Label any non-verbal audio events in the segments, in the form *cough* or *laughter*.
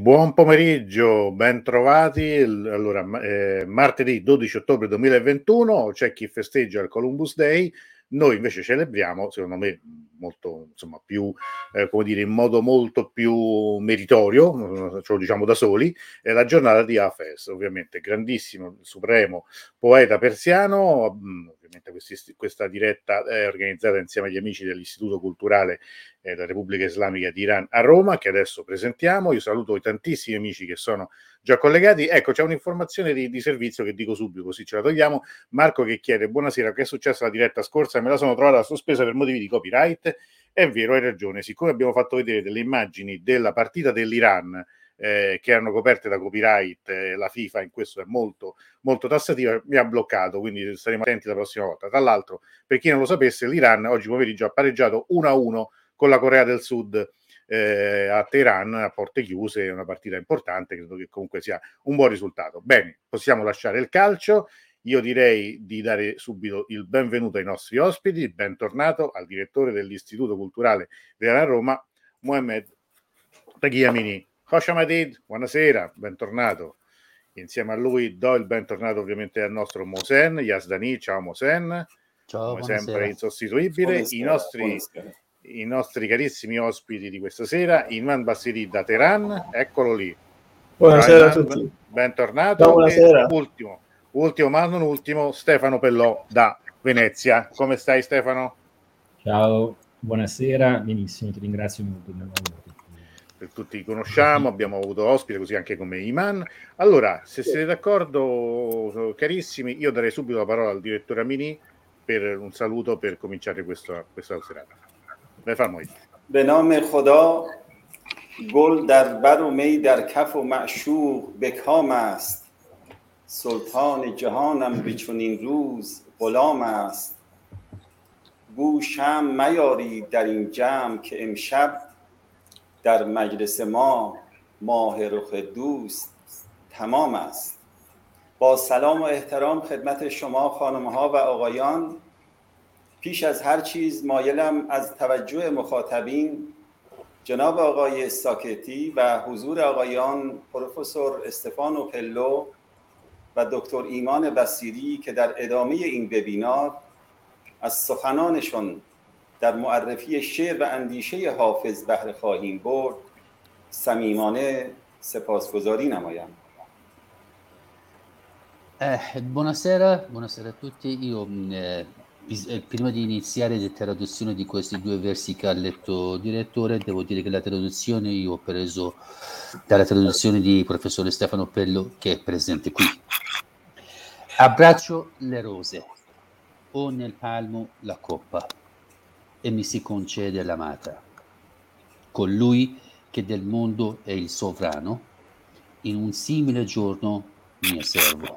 Buon pomeriggio, ben trovati. Allora, eh, martedì 12 ottobre 2021 c'è chi festeggia il Columbus Day, noi invece celebriamo, secondo me, molto, insomma, più, eh, come dire, in modo molto più meritorio, ce lo diciamo da soli, è la giornata di Hafez, ovviamente grandissimo, supremo poeta persiano, mm, ovviamente questa diretta è organizzata insieme agli amici dell'Istituto Culturale eh, della Repubblica Islamica di Iran a Roma, che adesso presentiamo. Io saluto i tantissimi amici che sono già collegati. Ecco, c'è un'informazione di, di servizio che dico subito, così ce la togliamo. Marco che chiede, buonasera, che è successo la diretta scorsa? Me la sono trovata sospesa per motivi di copyright. È vero, hai ragione. Siccome abbiamo fatto vedere delle immagini della partita dell'Iran eh, che erano coperte da copyright, eh, la FIFA in questo è molto, molto tassativa, mi ha bloccato, quindi staremo attenti la prossima volta. Tra l'altro, per chi non lo sapesse, l'Iran oggi pomeriggio ha pareggiato 1-1 con la Corea del Sud. Eh, a Teheran a porte chiuse, è una partita importante, credo che comunque sia un buon risultato. Bene, possiamo lasciare il calcio. Io direi di dare subito il benvenuto ai nostri ospiti, bentornato al direttore dell'Istituto Culturale di Roma, Mohamed Taghiamini. Khoshamadid, buonasera, bentornato. Insieme a lui do il bentornato ovviamente al nostro Mosen, Yasdani, ciao Mosen. Ciao, come buonasera. sempre insostituibile. Buonasera, I, nostri, I nostri carissimi ospiti di questa sera, Iman Bassiri da Teheran, eccolo lì. Buonasera ciao, a tutti. Bentornato. Ciao, buonasera. ultimo, ultimo ma non ultimo, Stefano Pellò da Venezia. Come stai Stefano? Ciao, buonasera, benissimo, ti ringrazio molto tutti conosciamo, abbiamo avuto ospite così anche come Iman. Allora, se siete d'accordo, carissimi, io darei subito la parola al direttore Amini per un saluto per cominciare questa, questa serata. بفرمایید به نام خدا گل در بر و می در کف و معشوق به کام است سلطان جهانم به چنین روز غلام است گو شم میارید در این جمع که امشب در مجلس ما ماه رخ دوست تمام است. با سلام و احترام خدمت شما خانم ها و آقایان پیش از هر چیز مایلم از توجه مخاطبین جناب آقای ساکتی و حضور آقایان پروفسور استفانو پلو و دکتر ایمان بسیری که در ادامه این وبینار از سخنانشون در معرفی شعر و اندیشه حافظ بهره خواهیم برد صمیمانه سپاسگزاری نمایم Eh, buonasera, buonasera a tutti. Io eh, eh, prima di iniziare la traduzione di questi due versi che ha letto il direttore, devo dire che la traduzione io ho preso dalla traduzione di professore Stefano Pello che è presente qui. Abbraccio le rose, ho nel palmo la coppa, e mi si concede l'amata. Colui che del mondo è il sovrano, in un simile giorno mio servo.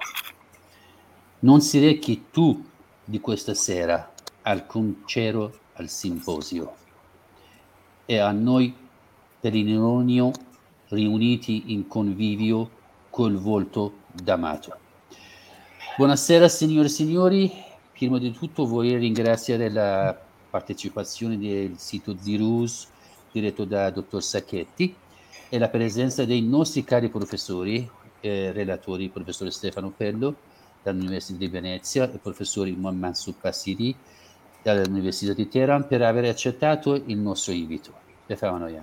Non si rechi tu di questa sera al concero al simposio e a noi per ironio riuniti in convivio col volto d'amato. Buonasera signore e signori, prima di tutto vorrei ringraziare la partecipazione del sito Zirus diretto da dottor Sacchetti e la presenza dei nostri cari professori e relatori, il professore Stefano Pello dall'Università di Venezia e il professore Mohamed Supasiri dall'Università di Teheran per aver accettato il nostro invito. بفرمایید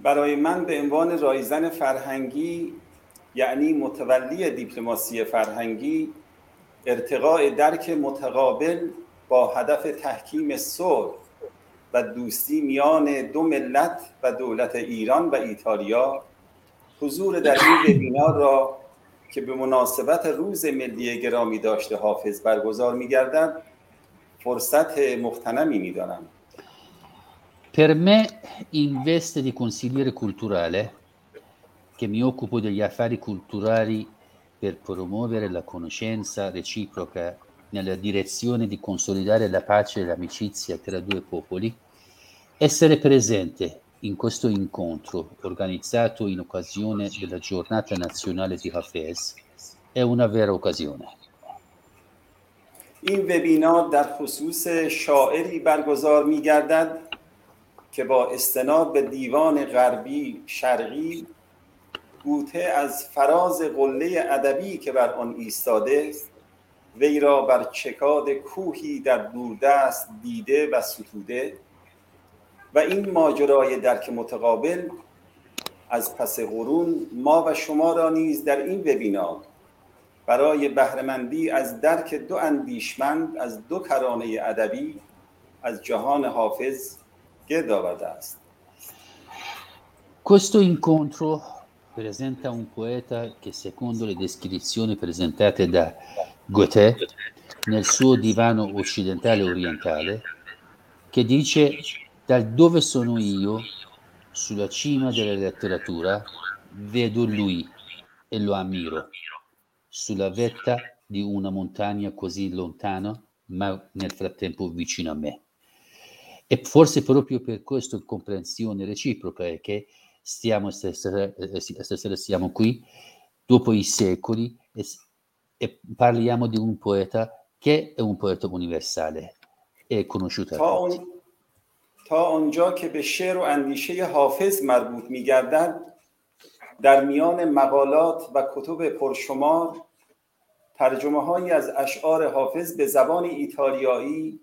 برای من به عنوان رایزن فرهنگی یعنی متولی دیپلماسی فرهنگی ارتقاء درک متقابل با هدف تحکیم صلح و دوستی میان دو ملت و دولت ایران و ایتالیا حضور در این وبینار را که به مناسبت روز ملی گرامی داشته حافظ برگزار می‌گردد فرصت مختنمی می‌دانم. Per me, in veste di consigliere culturale, che mi occupo degli affari culturali per promuovere la conoscenza reciproca nella direzione di consolidare la pace e l'amicizia tra due popoli, essere presente in questo incontro organizzato in occasione della giornata nazionale di Hafez è una vera occasione. این وبینار در خصوص شاعری برگزار می گردد که با استناد به دیوان غربی شرقی گوته از فراز قله ادبی که بر آن ایستاده وی را بر چکاد کوهی در دوردست دیده و ستوده و این ماجرای درک متقابل از پس قرون ما و شما را نیز در این وبینار برای بهرهمندی از درک دو اندیشمند از دو کرانه ادبی از جهان حافظ گرد آورده است. Questo incontro presenta un poeta che secondo le descrizioni presentate da Goethe nel suo divano occidentale orientale, che dice dal dove sono io, sulla cima della letteratura, vedo lui e lo ammiro, sulla vetta di una montagna così lontana, ma nel frattempo vicino a me. E forse proprio per questo comprensione reciproca è che stiamo stasera, stasera siamo qui dopo i secoli e, e, parliamo di un poeta che è un poeta universale e conosciuto تا, اون... تا آنجا که به شعر و اندیشه حافظ مربوط میگردد در میان مقالات و کتب پرشمار ترجمه هایی از اشعار حافظ به زبان ایتالیایی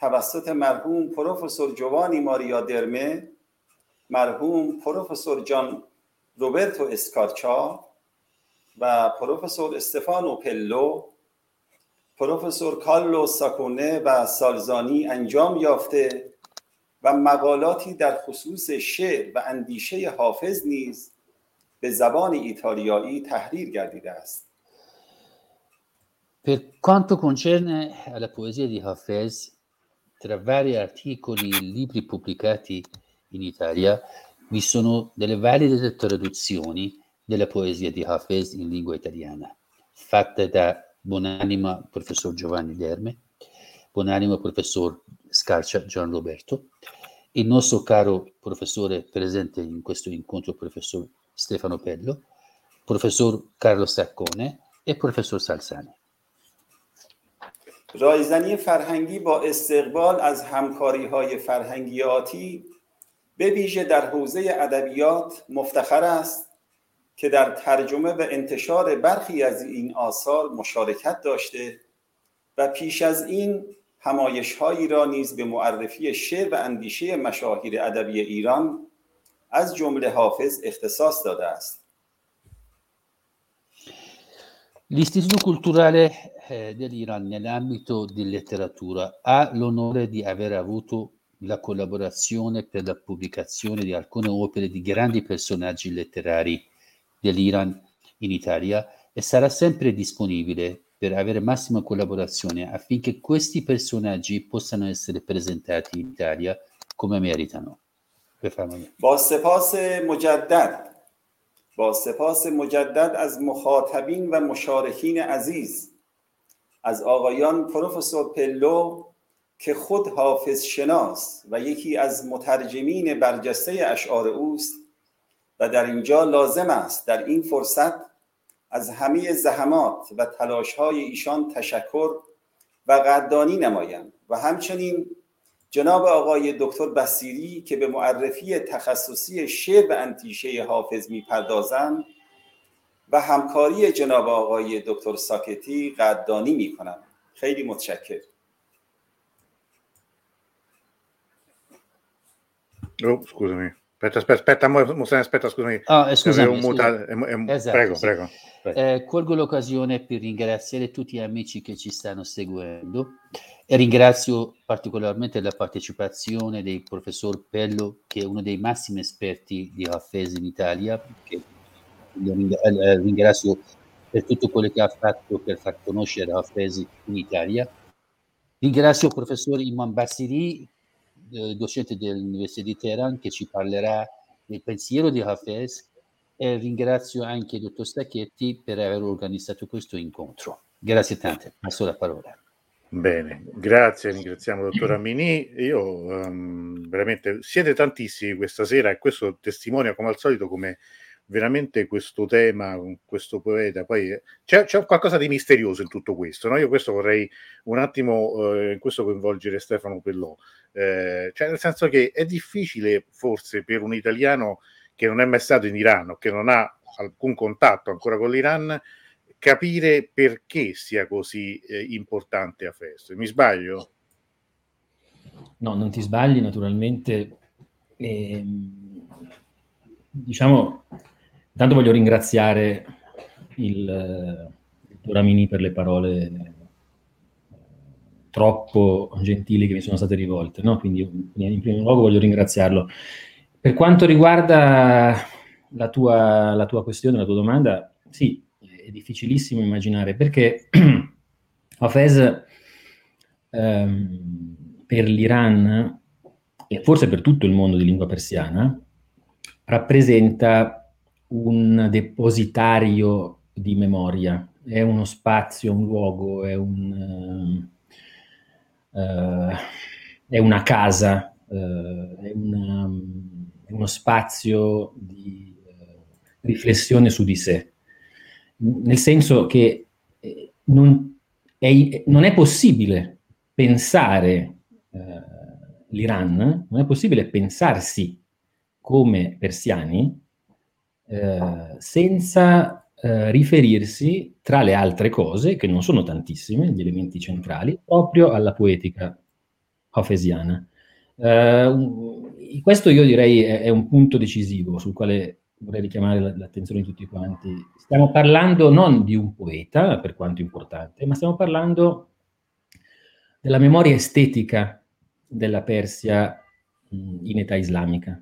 توسط مرحوم پروفسور جوانی ماریا درمه مرحوم پروفسور جان روبرتو اسکارچا و پروفسور استفانو پلو پروفسور کارلو ساکونه و سالزانی انجام یافته و مقالاتی در خصوص شعر و اندیشه حافظ نیز به زبان ایتالیایی تحریر گردیده است. Per quanto concerne alla poesia di Hafez, tra vari articoli e libri pubblicati in Italia vi sono delle valide traduzioni della poesia di Hafez in lingua italiana, fatte da buonanima professor Giovanni Derme, buonanima professor Scarcia Gian Roberto, il nostro caro professore presente in questo incontro, professor Stefano Pello, professor Carlo Saccone e professor Salsani. رایزنی فرهنگی با استقبال از همکاری های فرهنگیاتی به ویژه در حوزه ادبیات مفتخر است که در ترجمه و انتشار برخی از این آثار مشارکت داشته و پیش از این همایش هایی را نیز به معرفی شعر و اندیشه مشاهیر ادبی ایران از جمله حافظ اختصاص داده است. L'Istituto Culturale dell'Iran nell'ambito di letteratura ha l'onore di aver avuto la collaborazione per la pubblicazione di alcune opere di grandi personaggi letterari dell'Iran in Italia e sarà sempre disponibile per avere massima collaborazione affinché questi personaggi possano essere presentati in Italia come meritano. با سپاس مجدد با سپاس مجدد از مخاطبین و مشارکین عزیز از آقایان پروفسور پلو که خود حافظ شناس و یکی از مترجمین برجسته اشعار اوست و در اینجا لازم است در این فرصت از همه زحمات و تلاشهای ایشان تشکر و قدردانی نمایم. و همچنین جناب آقای دکتر بسیری که به معرفی تخصصی شعر و انتیشه حافظ می‌پردازند و همکاری جناب آقای دکتر ساکتی قدردانی می‌کنم. خیلی متشکر Oh, scusami. Aspetta, aspetta, aspetta, aspetta, scusami. Ah, scusami, muta... esatto, prego, sì. prego. Eh, colgo l'occasione per ringraziare tutti gli amici che ci stanno seguendo e ringrazio particolarmente la partecipazione del professor Pello, che è uno dei massimi esperti di Hafez in Italia, che ringrazio per tutto quello che ha fatto per far conoscere Hafez in Italia. Ringrazio il professor Imam Bassiri, docente dell'Università di Teheran, che ci parlerà del pensiero di Hafez e ringrazio anche il dottor Stacchetti per aver organizzato questo incontro. Grazie tante, passo la parola. Bene, grazie, ringraziamo il dottor *clears throat* Amini. Io um, veramente siete tantissimi questa sera e questo testimonia come al solito come veramente questo tema, questo poeta, poi c'è, c'è qualcosa di misterioso in tutto questo, no? Io questo vorrei un attimo eh, in questo coinvolgere Stefano Pellò, eh, cioè nel senso che è difficile forse per un italiano che non è mai stato in Iran o che non ha alcun contatto ancora con l'Iran, capire perché sia così eh, importante Hafez. Mi sbaglio? No, non ti sbagli naturalmente. Eh, diciamo, intanto voglio ringraziare il, il Turamini per le parole eh, troppo gentili che mi sono state rivolte, no? quindi in primo luogo voglio ringraziarlo. Per quanto riguarda la tua, la tua questione, la tua domanda, sì, è difficilissimo immaginare perché *clears throat* Hafez ehm, per l'Iran e forse per tutto il mondo di lingua persiana rappresenta un depositario di memoria, è uno spazio, un luogo, è, un, uh, uh, è una casa, uh, è, una, è, uno spazio di riflessione su di sé, nel senso che non è, non è possibile pensare l'Iran, non è possibile pensarsi come persiani eh, senza eh, riferirsi, tra le altre cose, che non sono tantissime, gli elementi centrali, proprio alla poetica hafesiana. Eh, questo io direi è, è, un punto decisivo sul quale vorrei richiamare l'attenzione di tutti quanti. Stiamo parlando non di un poeta, per quanto importante, ma stiamo parlando della memoria estetica della Persia in età islamica.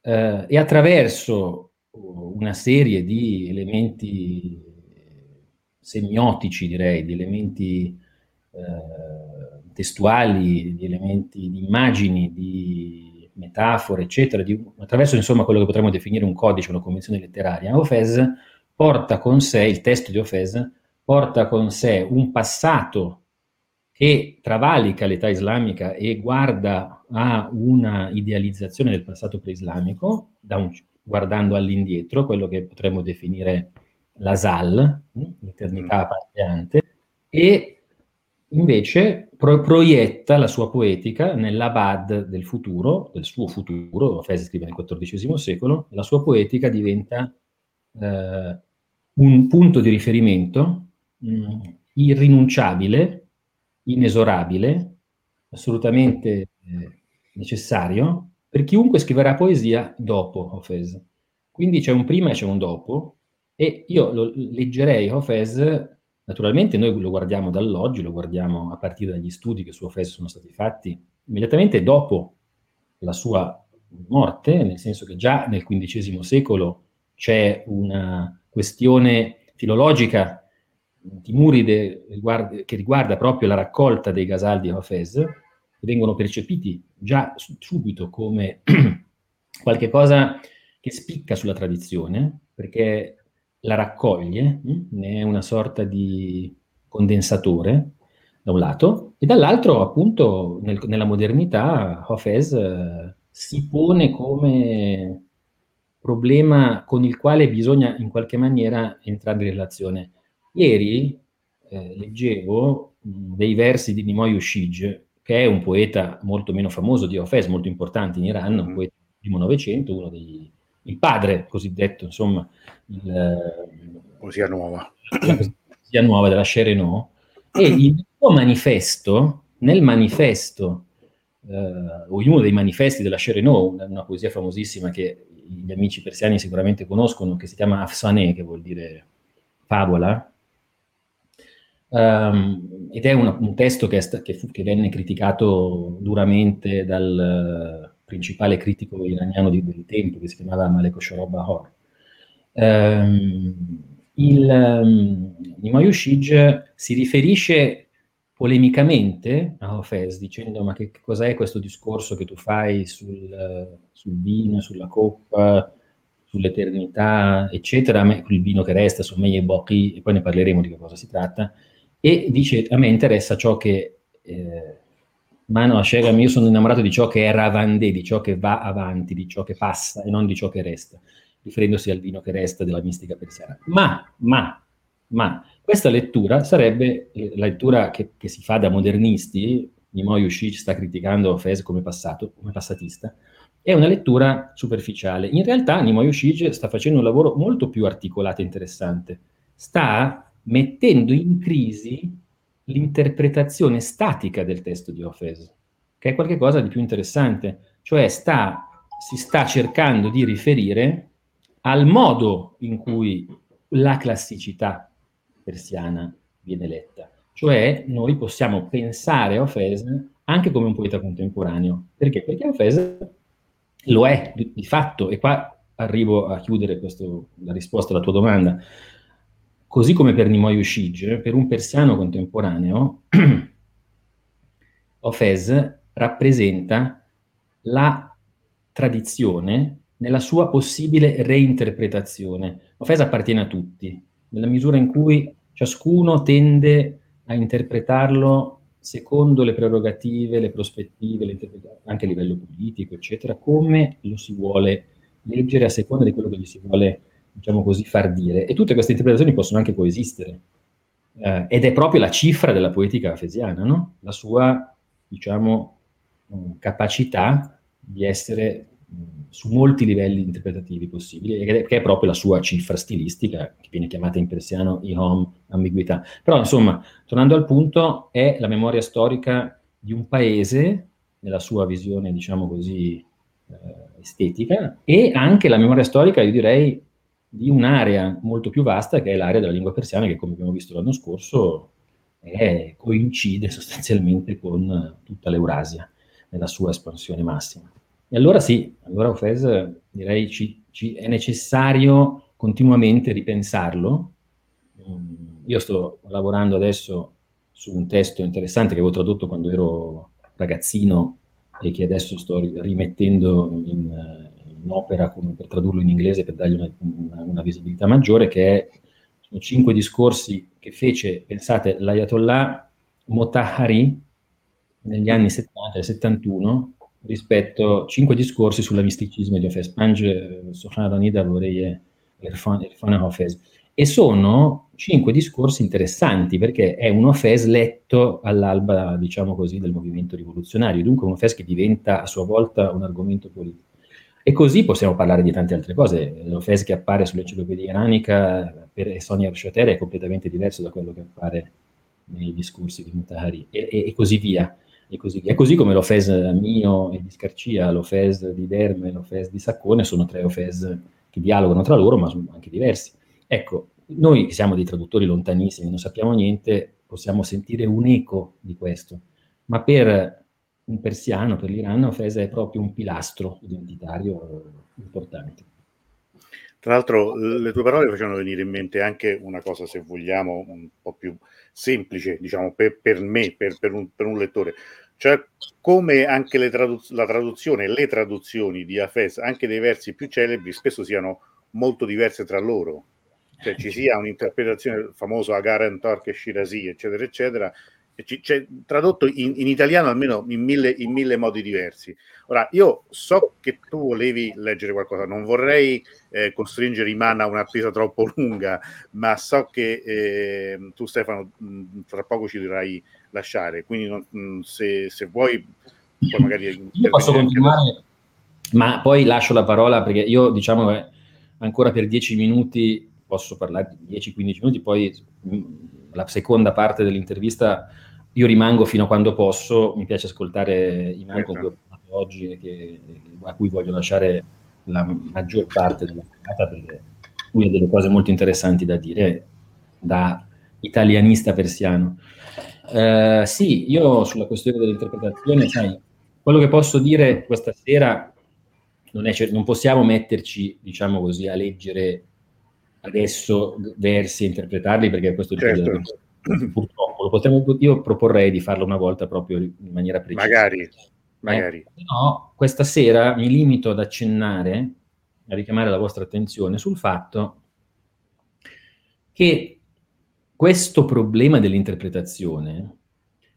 Eh, e attraverso una serie di elementi semiotici, direi, di elementi eh, testuali, di elementi di immagini, di metafore, eccetera, di, attraverso insomma quello che potremmo definire un codice, una convenzione letteraria, Ofes porta con sé, il testo di Ofes, porta con sé un passato che travalica l'età islamica e guarda a una idealizzazione del passato preislamico, un, guardando all'indietro, quello che potremmo definire la SAL, l'eternità appartenente, e invece pro- proietta la sua poetica nell'Abad del futuro, del suo futuro, Fesi scrive nel XIV secolo, la sua poetica diventa eh, un punto di riferimento mh, irrinunciabile inesorabile, assolutamente eh, necessario, per chiunque scriverà poesia dopo Hafez. Quindi c'è un prima e c'è un dopo, e io lo leggerei Hafez, naturalmente noi lo guardiamo dall'oggi, lo guardiamo a partire dagli studi che su Hafez sono stati fatti immediatamente dopo la sua morte, nel senso che già nel XV secolo c'è una questione filologica Timuride che riguarda proprio la raccolta dei Ghazal di Hafez, che vengono percepiti già subito come *clears throat* qualche cosa che spicca sulla tradizione, perché la raccoglie, hm, ne è una sorta di condensatore da un lato, e dall'altro appunto nel, nella modernità Hafez eh, si pone come problema con il quale bisogna in qualche maniera entrare in relazione. Ieri eh, leggevo mh, dei versi di Nimoy Ushij, che è un poeta molto meno famoso di Hafez, molto importante in Iran, un mm. poeta del primo Novecento, uno dei il padre cosiddetto, insomma, il, poesia nuova. La poesia nuova della Cherenot, e il suo manifesto, nel manifesto, eh, o in uno dei manifesti della Cherenot, una, una, poesia famosissima che gli amici persiani sicuramente conoscono, che si chiama Afsané, che vuol dire favola, Um, ed è una, un testo che, sta, che, fu, che, venne criticato duramente dal uh, principale critico iraniano di, del tempo, che si chiamava Malek Shorobahor. Um, il um, Nimoyushij si riferisce polemicamente a Hafez dicendo ma che, che cos'è questo discorso che tu fai sul, sul vino, sulla coppa, sull'eternità, eccetera, il vino che resta, su Meye Boki, e poi ne parleremo di che cosa si tratta, e dice a me interessa ciò che eh, Mano Hashem, io sono innamorato di ciò che è Ravandé, di ciò che va avanti, di ciò che passa e non di ciò che resta, riferendosi al vino che resta della mistica persiana. Ma, ma, ma, questa lettura sarebbe eh, la lettura che, che, si fa da modernisti, Nimoy Ushic sta criticando Fez come passato, come passatista, è una lettura superficiale. In realtà Nimoy Yoshige sta facendo un lavoro molto più articolato e interessante. Sta mettendo in crisi l'interpretazione statica del testo di Hafez, che è qualcosa di più interessante, cioè sta, si sta cercando di riferire al modo in cui la classicità persiana viene letta. Cioè noi possiamo pensare a Hafez anche come un poeta contemporaneo. Perché? Perché Hafez lo è di fatto, e qua arrivo a chiudere questo, la risposta alla tua domanda. Così come per Nimoy Ushij, per un persiano contemporaneo, *clears throat* Hafez rappresenta la tradizione nella sua possibile reinterpretazione. Hafez appartiene a tutti, nella misura in cui ciascuno tende a interpretarlo secondo le prerogative, le prospettive, le anche a livello politico, eccetera, come lo si vuole leggere a seconda di quello che gli si vuole, diciamo così, far dire. E tutte queste interpretazioni possono anche coesistere. Eh, ed è proprio la cifra della poetica afesiana, no? La sua, diciamo, capacità di essere su molti livelli interpretativi possibili, che è proprio la sua cifra stilistica, che viene chiamata in persiano ihom, ambiguità. Però, insomma, tornando al punto, è la memoria storica di un paese, nella sua visione, diciamo così, eh, estetica, e anche la memoria storica, io direi, di un'area molto più vasta, che è l'area della lingua persiana, che come abbiamo visto l'anno scorso, è, coincide sostanzialmente con tutta l'Eurasia, nella sua espansione massima. E allora sì, allora Ofes direi ci, ci è necessario continuamente ripensarlo. Mm, io sto lavorando adesso su un testo interessante che avevo tradotto quando ero ragazzino e che adesso sto rimettendo in, in opera come per tradurlo in inglese per dargli una, una, una visibilità maggiore, che è, sono cinque discorsi che fece, pensate, l'Ayatollah Motahari negli anni 70 e 71 rispetto a cinque discorsi sulla misticismo di Hafez, Pange, Sohranida, Voreye, Irfan Hafez. E sono cinque discorsi interessanti perché è un Hafez letto all'alba, diciamo così, del movimento rivoluzionario, dunque un Hafez che diventa a sua volta un argomento politico. E così possiamo parlare di tante altre cose. L'Hafez che appare sull'enciclopedia iranica per Sonia Arshater è completamente diverso da quello che appare nei discorsi di Mutahari e, e, e così via e così via. Così come l'Ofes mio e di Scarcia, l'Ofes di Derme, l'Ofes di Saccone sono tre Ofes che dialogano tra loro, ma sono anche diversi. Ecco, noi siamo dei traduttori lontanissimi, non sappiamo niente, possiamo sentire un eco di questo, ma per un persiano, per l'Iran, Ofes è proprio un pilastro identitario importante. Tra l'altro, le tue parole facevano venire in mente anche una cosa, se vogliamo, un po' più semplice, diciamo, per, per me, per, per, un, per un lettore. Cioè, come anche traduz- la traduzione, le traduzioni di Hafez, anche dei versi più celebri, spesso siano molto diverse tra loro. Cioè, ci sia un'interpretazione famosa Agar Torque e Shirazi, eccetera, eccetera, c'è tradotto in, in, italiano almeno in mille, in mille, modi diversi. Ora, io so che tu volevi leggere qualcosa, non vorrei eh, costringere Imana a un'attesa troppo lunga, ma so che eh, tu Stefano mh, tra poco ci dovrai lasciare, quindi non, mh, se, se, vuoi poi magari... Io posso continuare, ma poi lascio la parola perché io diciamo che ancora per dieci minuti posso parlare, 10-15 minuti, poi la seconda parte dell'intervista io rimango fino a quando posso, mi piace ascoltare i man con cui ho parlato oggi che, a cui voglio lasciare la maggior parte della puntata perché lui ha delle cose molto interessanti da dire da italianista persiano. Uh, sì, io sulla questione dell'interpretazione, sai, quello che posso dire questa sera non, è, non possiamo metterci, diciamo così, a leggere adesso versi e interpretarli perché questo certo. purtroppo lo potremmo, io proporrei di farlo una volta proprio in maniera precisa. Magari, magari. Eh, no, questa sera mi limito ad accennare, a richiamare la vostra attenzione sul fatto che questo problema dell'interpretazione,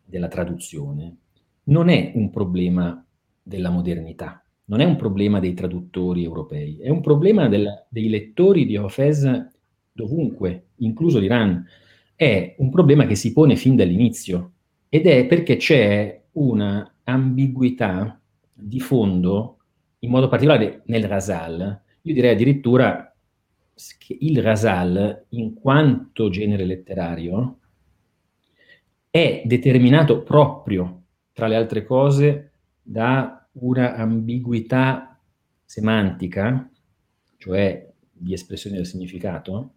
della traduzione, non è un problema della modernità non è un problema dei traduttori europei, è un problema del, dei lettori di Hafez dovunque, incluso l'Iran. È un problema che si pone fin dall'inizio ed è perché c'è una ambiguità di fondo in modo particolare nel Rasal, io direi addirittura che il Rasal, in quanto genere letterario, è determinato proprio, tra le altre cose, da una ambiguità semantica, cioè di espressione del significato,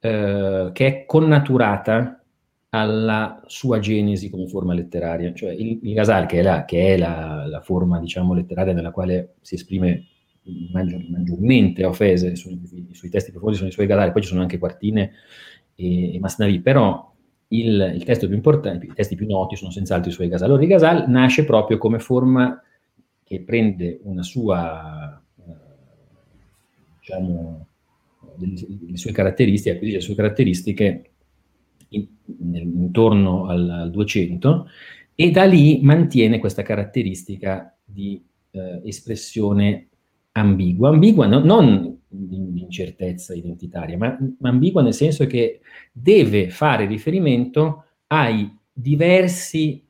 eh, che è connaturata alla sua genesi come forma letteraria. Cioè il, il Ghazal, che è, la, che è la, la, forma diciamo, letteraria nella quale si esprime maggior, maggiormente Ofese sui, sui, testi profondi, sono i suoi Ghazali, poi ci sono anche Quartine e, e Masnavi, però il, il, testo più importante, i testi più noti sono senz'altro i suoi Ghazal. Allora il Ghazal nasce proprio come forma che prende una sua, eh, diciamo, le sue caratteristiche, acquisisce le sue caratteristiche in, intorno al, al, 200 e da lì mantiene questa caratteristica di eh, espressione ambigua. Ambigua no, non di incertezza identitaria, ma, ma ambigua nel senso che deve fare riferimento ai diversi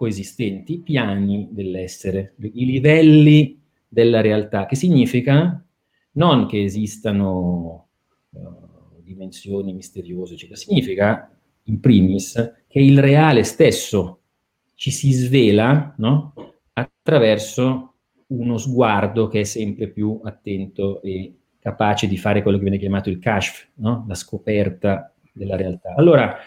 coesistenti piani dell'essere, i livelli della realtà, che significa non che esistano uh, dimensioni misteriose, eccetera, significa in primis che il reale stesso ci si svela no? attraverso uno sguardo che è sempre più attento e capace di fare quello che viene chiamato il kashf, no? la scoperta della realtà. Allora,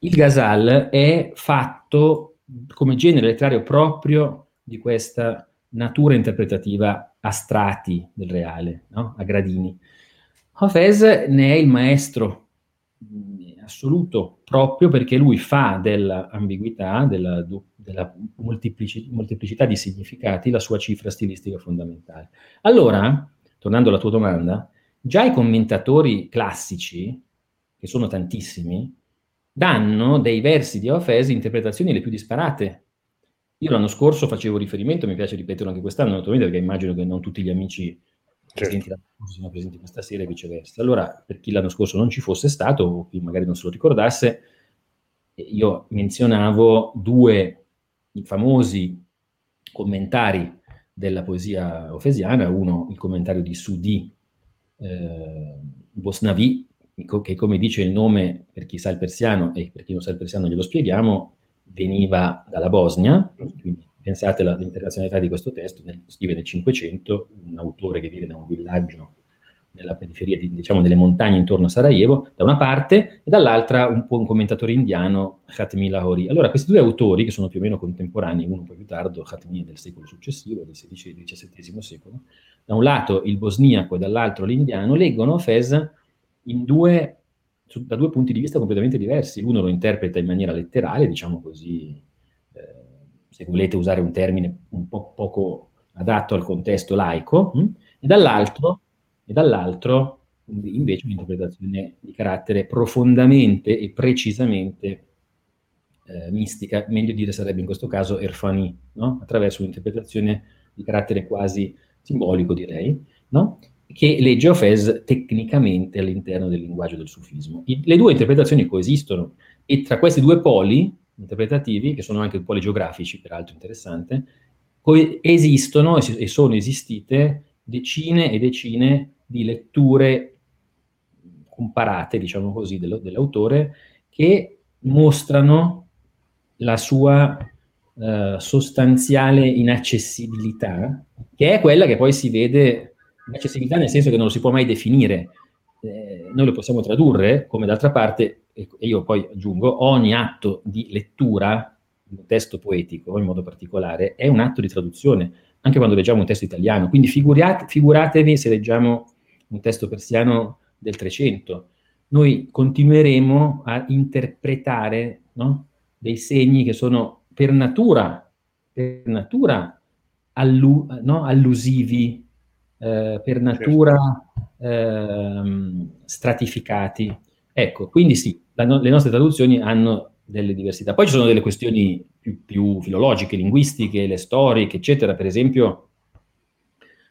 il Ghazal è fatto come genere letterario proprio di questa natura interpretativa a strati del reale, no? a gradini. Hafez ne è il maestro mm, assoluto proprio perché lui fa dell'ambiguità, della, della moltiplici, molteplicità di significati la sua cifra stilistica fondamentale. Allora, tornando alla tua domanda, già i commentatori classici, che sono tantissimi, danno dei versi di Hafez interpretazioni le più disparate io l'anno scorso facevo riferimento, mi piace ripeterlo anche quest'anno, naturalmente perché immagino che non tutti gli amici certo. presenti scorso siano presenti questa sera e viceversa. Allora, per chi l'anno scorso non ci fosse stato o chi magari non se lo ricordasse, io menzionavo due famosi commentari della poesia ofesiana, uno il commentario di Sudi eh, Bosnavi, che come dice il nome per chi sa il persiano e per chi non sa il persiano glielo spieghiamo, veniva dalla Bosnia, quindi pensate all'internazionalità di questo testo, nel, scrive nel 500 un autore che vive da un villaggio nella periferia, di, diciamo, delle montagne intorno a Sarajevo, da una parte, e dall'altra un un commentatore indiano, Khatmi Lahori. Allora, questi due autori, che sono più o meno contemporanei, uno un più tardo, Khatmi del secolo successivo, del XVI e XVII secolo, da un lato il bosniaco e dall'altro l'indiano, leggono Fez due da due punti di vista completamente diversi. L'uno lo interpreta in maniera letterale, diciamo così, eh, se volete usare un termine un po' poco adatto al contesto laico, mh? Hm? e, dall'altro, e dall'altro invece un'interpretazione di carattere profondamente e precisamente eh, mistica, meglio dire sarebbe in questo caso erfani, no? attraverso un'interpretazione di carattere quasi simbolico, direi, no? Che legge Ofez tecnicamente all'interno del linguaggio del sufismo. I, le due interpretazioni coesistono e tra questi due poli interpretativi, che sono anche poli geografici, peraltro interessante, esistono e sono esistite decine e decine di letture comparate, diciamo così, dello, dell'autore, che mostrano la sua uh, sostanziale inaccessibilità, che è quella che poi si vede L'accessibilità nel senso che non lo si può mai definire. Eh, noi lo possiamo tradurre, come d'altra parte, e io poi aggiungo, ogni atto di lettura un testo poetico, in modo particolare, è un atto di traduzione, anche quando leggiamo un testo italiano. Quindi figurate, figuratevi se leggiamo un testo persiano del 300. Noi continueremo a interpretare no, dei segni che sono per natura, per natura allu- no, allusivi eh, per natura eh, stratificati. Ecco, quindi sì, no- le nostre traduzioni hanno delle diversità. Poi ci sono delle questioni più, più filologiche, linguistiche, le storiche, eccetera. Per esempio,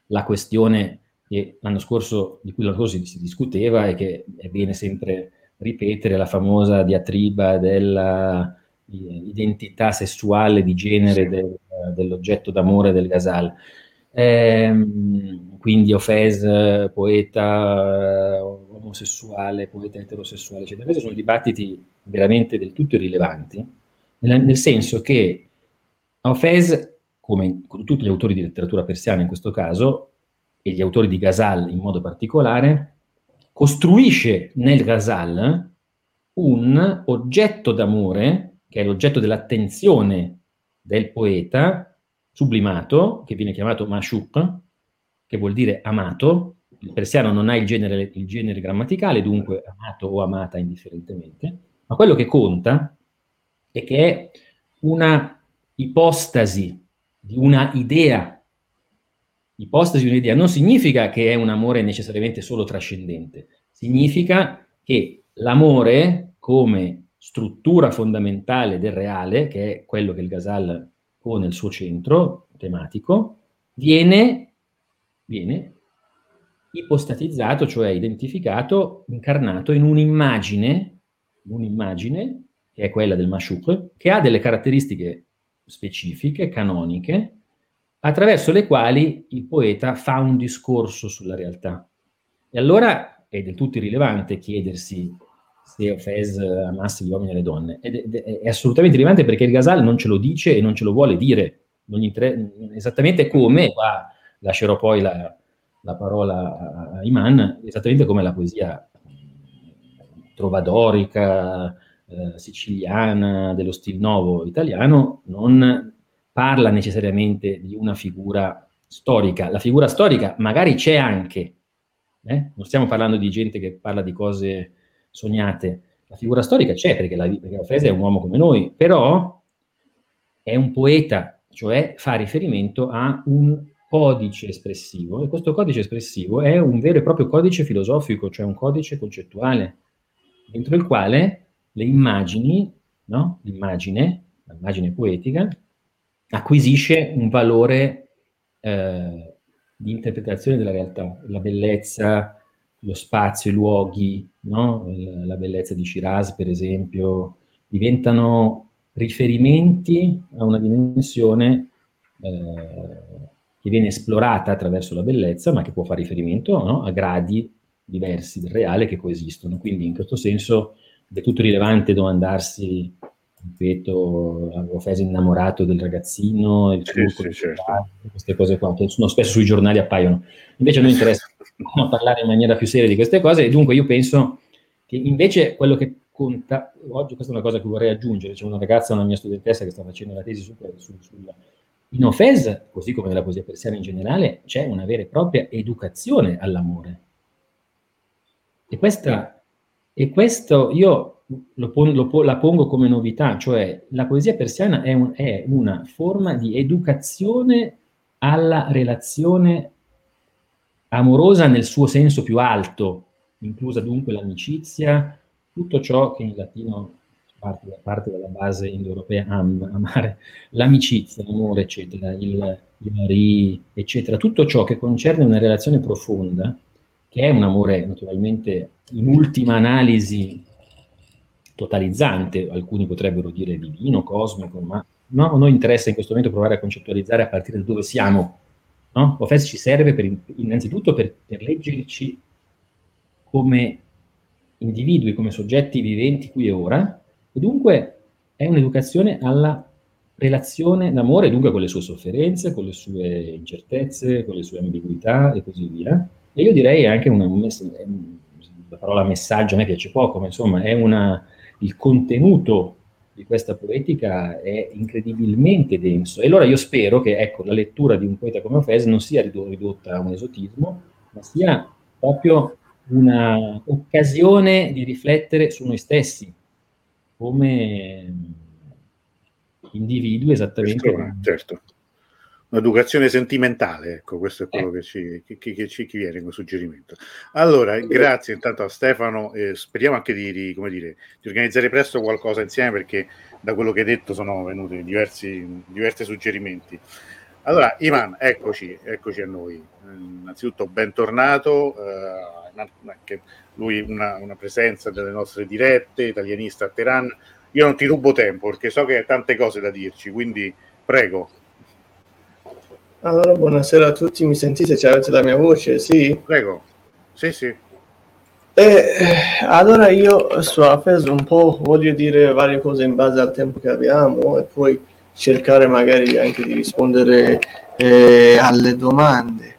la questione che l'anno scorso, di cui l'anno scorso si, discuteva e che è bene sempre ripetere, la famosa diatriba dell'identità sessuale di genere del, dell'oggetto d'amore del Ghazal. Ehm, quindi Ofes, poeta eh, omosessuale, poeta eterosessuale, eccetera. Questi sono dibattiti veramente del tutto irrilevanti, nel, nel senso che Ofes, come tutti gli autori di letteratura persiana in questo caso, e gli autori di Ghazal in modo particolare, costruisce nel Ghazal un oggetto d'amore, che è l'oggetto dell'attenzione del poeta, sublimato, che viene chiamato Mashuk, che vuol dire amato. Il persiano non ha il genere, il genere grammaticale, dunque amato o amata indifferentemente, ma quello che conta è che è una ipostasi di una idea. Ipostasi di un'idea non significa che è un amore necessariamente solo trascendente, significa che l'amore come struttura fondamentale del reale, che è quello che il Ghazal pone al suo centro tematico, viene, viene ipostatizzato, cioè identificato, incarnato in un'immagine, un'immagine che è quella del Mashuk, che ha delle caratteristiche specifiche, canoniche, attraverso le quali il poeta fa un discorso sulla realtà. E allora è del tutto irrilevante chiedersi se Fez amasse gli uomini e le donne. Ed è, è, è, assolutamente rilevante perché il Gasal non ce lo dice e non ce lo vuole dire. Inter... esattamente come, qua lascerò poi la, la parola a Iman, esattamente come la poesia trovadorica, eh, siciliana, dello stil nuovo italiano, non parla necessariamente di una figura storica. La figura storica magari c'è anche, eh? non stiamo parlando di gente che parla di cose sognate. La figura storica c'è perché la, perché la Frese è un uomo come noi, però è un poeta, cioè fa riferimento a un codice espressivo e questo codice espressivo è un vero e proprio codice filosofico, cioè un codice concettuale, dentro il quale le immagini, no? l'immagine, l'immagine poetica, acquisisce un valore eh, di interpretazione della realtà, la bellezza, lo spazio, i luoghi, no? la bellezza di Shiraz, per esempio, diventano riferimenti a una dimensione eh, che viene esplorata attraverso la bellezza, ma che può fare riferimento no? a gradi diversi del reale che coesistono. Quindi in questo senso è tutto rilevante domandarsi, ripeto, avevo Fesi innamorato del ragazzino, il sì, sì, certo. queste cose qua, che sono spesso sui giornali appaiono. Invece a noi interessa *laughs* parlare in maniera più seria di queste cose e dunque io penso che invece quello che conta, oggi questa è una cosa che vorrei aggiungere, c'è una ragazza, una mia studentessa che sta facendo la tesi su, su, sul, in Ofes, così come nella poesia persiana in generale, c'è una vera e propria educazione all'amore. E questa, e questo io lo pon, lo, la pongo come novità, cioè la poesia persiana è, un, è una forma di educazione alla relazione amorosa nel suo senso più alto, inclusa dunque l'amicizia, tutto ciò che in latino parte, parte dalla base indoeuropea am, amare, l'amicizia, l'amore, eccetera, il, il mari, eccetera, tutto ciò che concerne una relazione profonda, che è un amore naturalmente in ultima analisi totalizzante, alcuni potrebbero dire divino, cosmico, ma no, a noi interessa in questo momento provare a concettualizzare a partire da dove siamo No? L'OFES ci serve per, innanzitutto per, per leggerci come individui, come soggetti viventi qui e ora, e dunque è un'educazione alla relazione d'amore, dunque con le sue sofferenze, con le sue incertezze, con le sue ambiguità e così via. E io direi anche una, la parola messaggio a me piace poco, ma insomma è una, il contenuto di questa poetica è incredibilmente denso. E allora io spero che ecco, la lettura di un poeta come Ofes non sia ridotta a un esotismo, ma sia proprio un'occasione di riflettere su noi stessi come individui esattamente. Questo, certo un'educazione sentimentale, ecco, questo è quello eh. che, ci, che, che, che, ci viene come suggerimento. Allora, grazie intanto a Stefano, eh, speriamo anche di, di, dire, di, organizzare presto qualcosa insieme perché da quello che hai detto sono venuti diversi, diversi suggerimenti. Allora, Iman, eccoci, eccoci a noi. Innanzitutto bentornato, eh, anche lui una, una presenza delle nostre dirette, italianista a Teheran. Io non ti rubo tempo perché so che hai tante cose da dirci, quindi prego. Allora, buonasera a tutti, mi sentite? Cioè, avete la mia voce? Sì? Prego. Sì, sì. Eh, allora io su Hafez un po' voglio dire varie cose in base al tempo che abbiamo e poi cercare magari anche di rispondere eh, alle domande.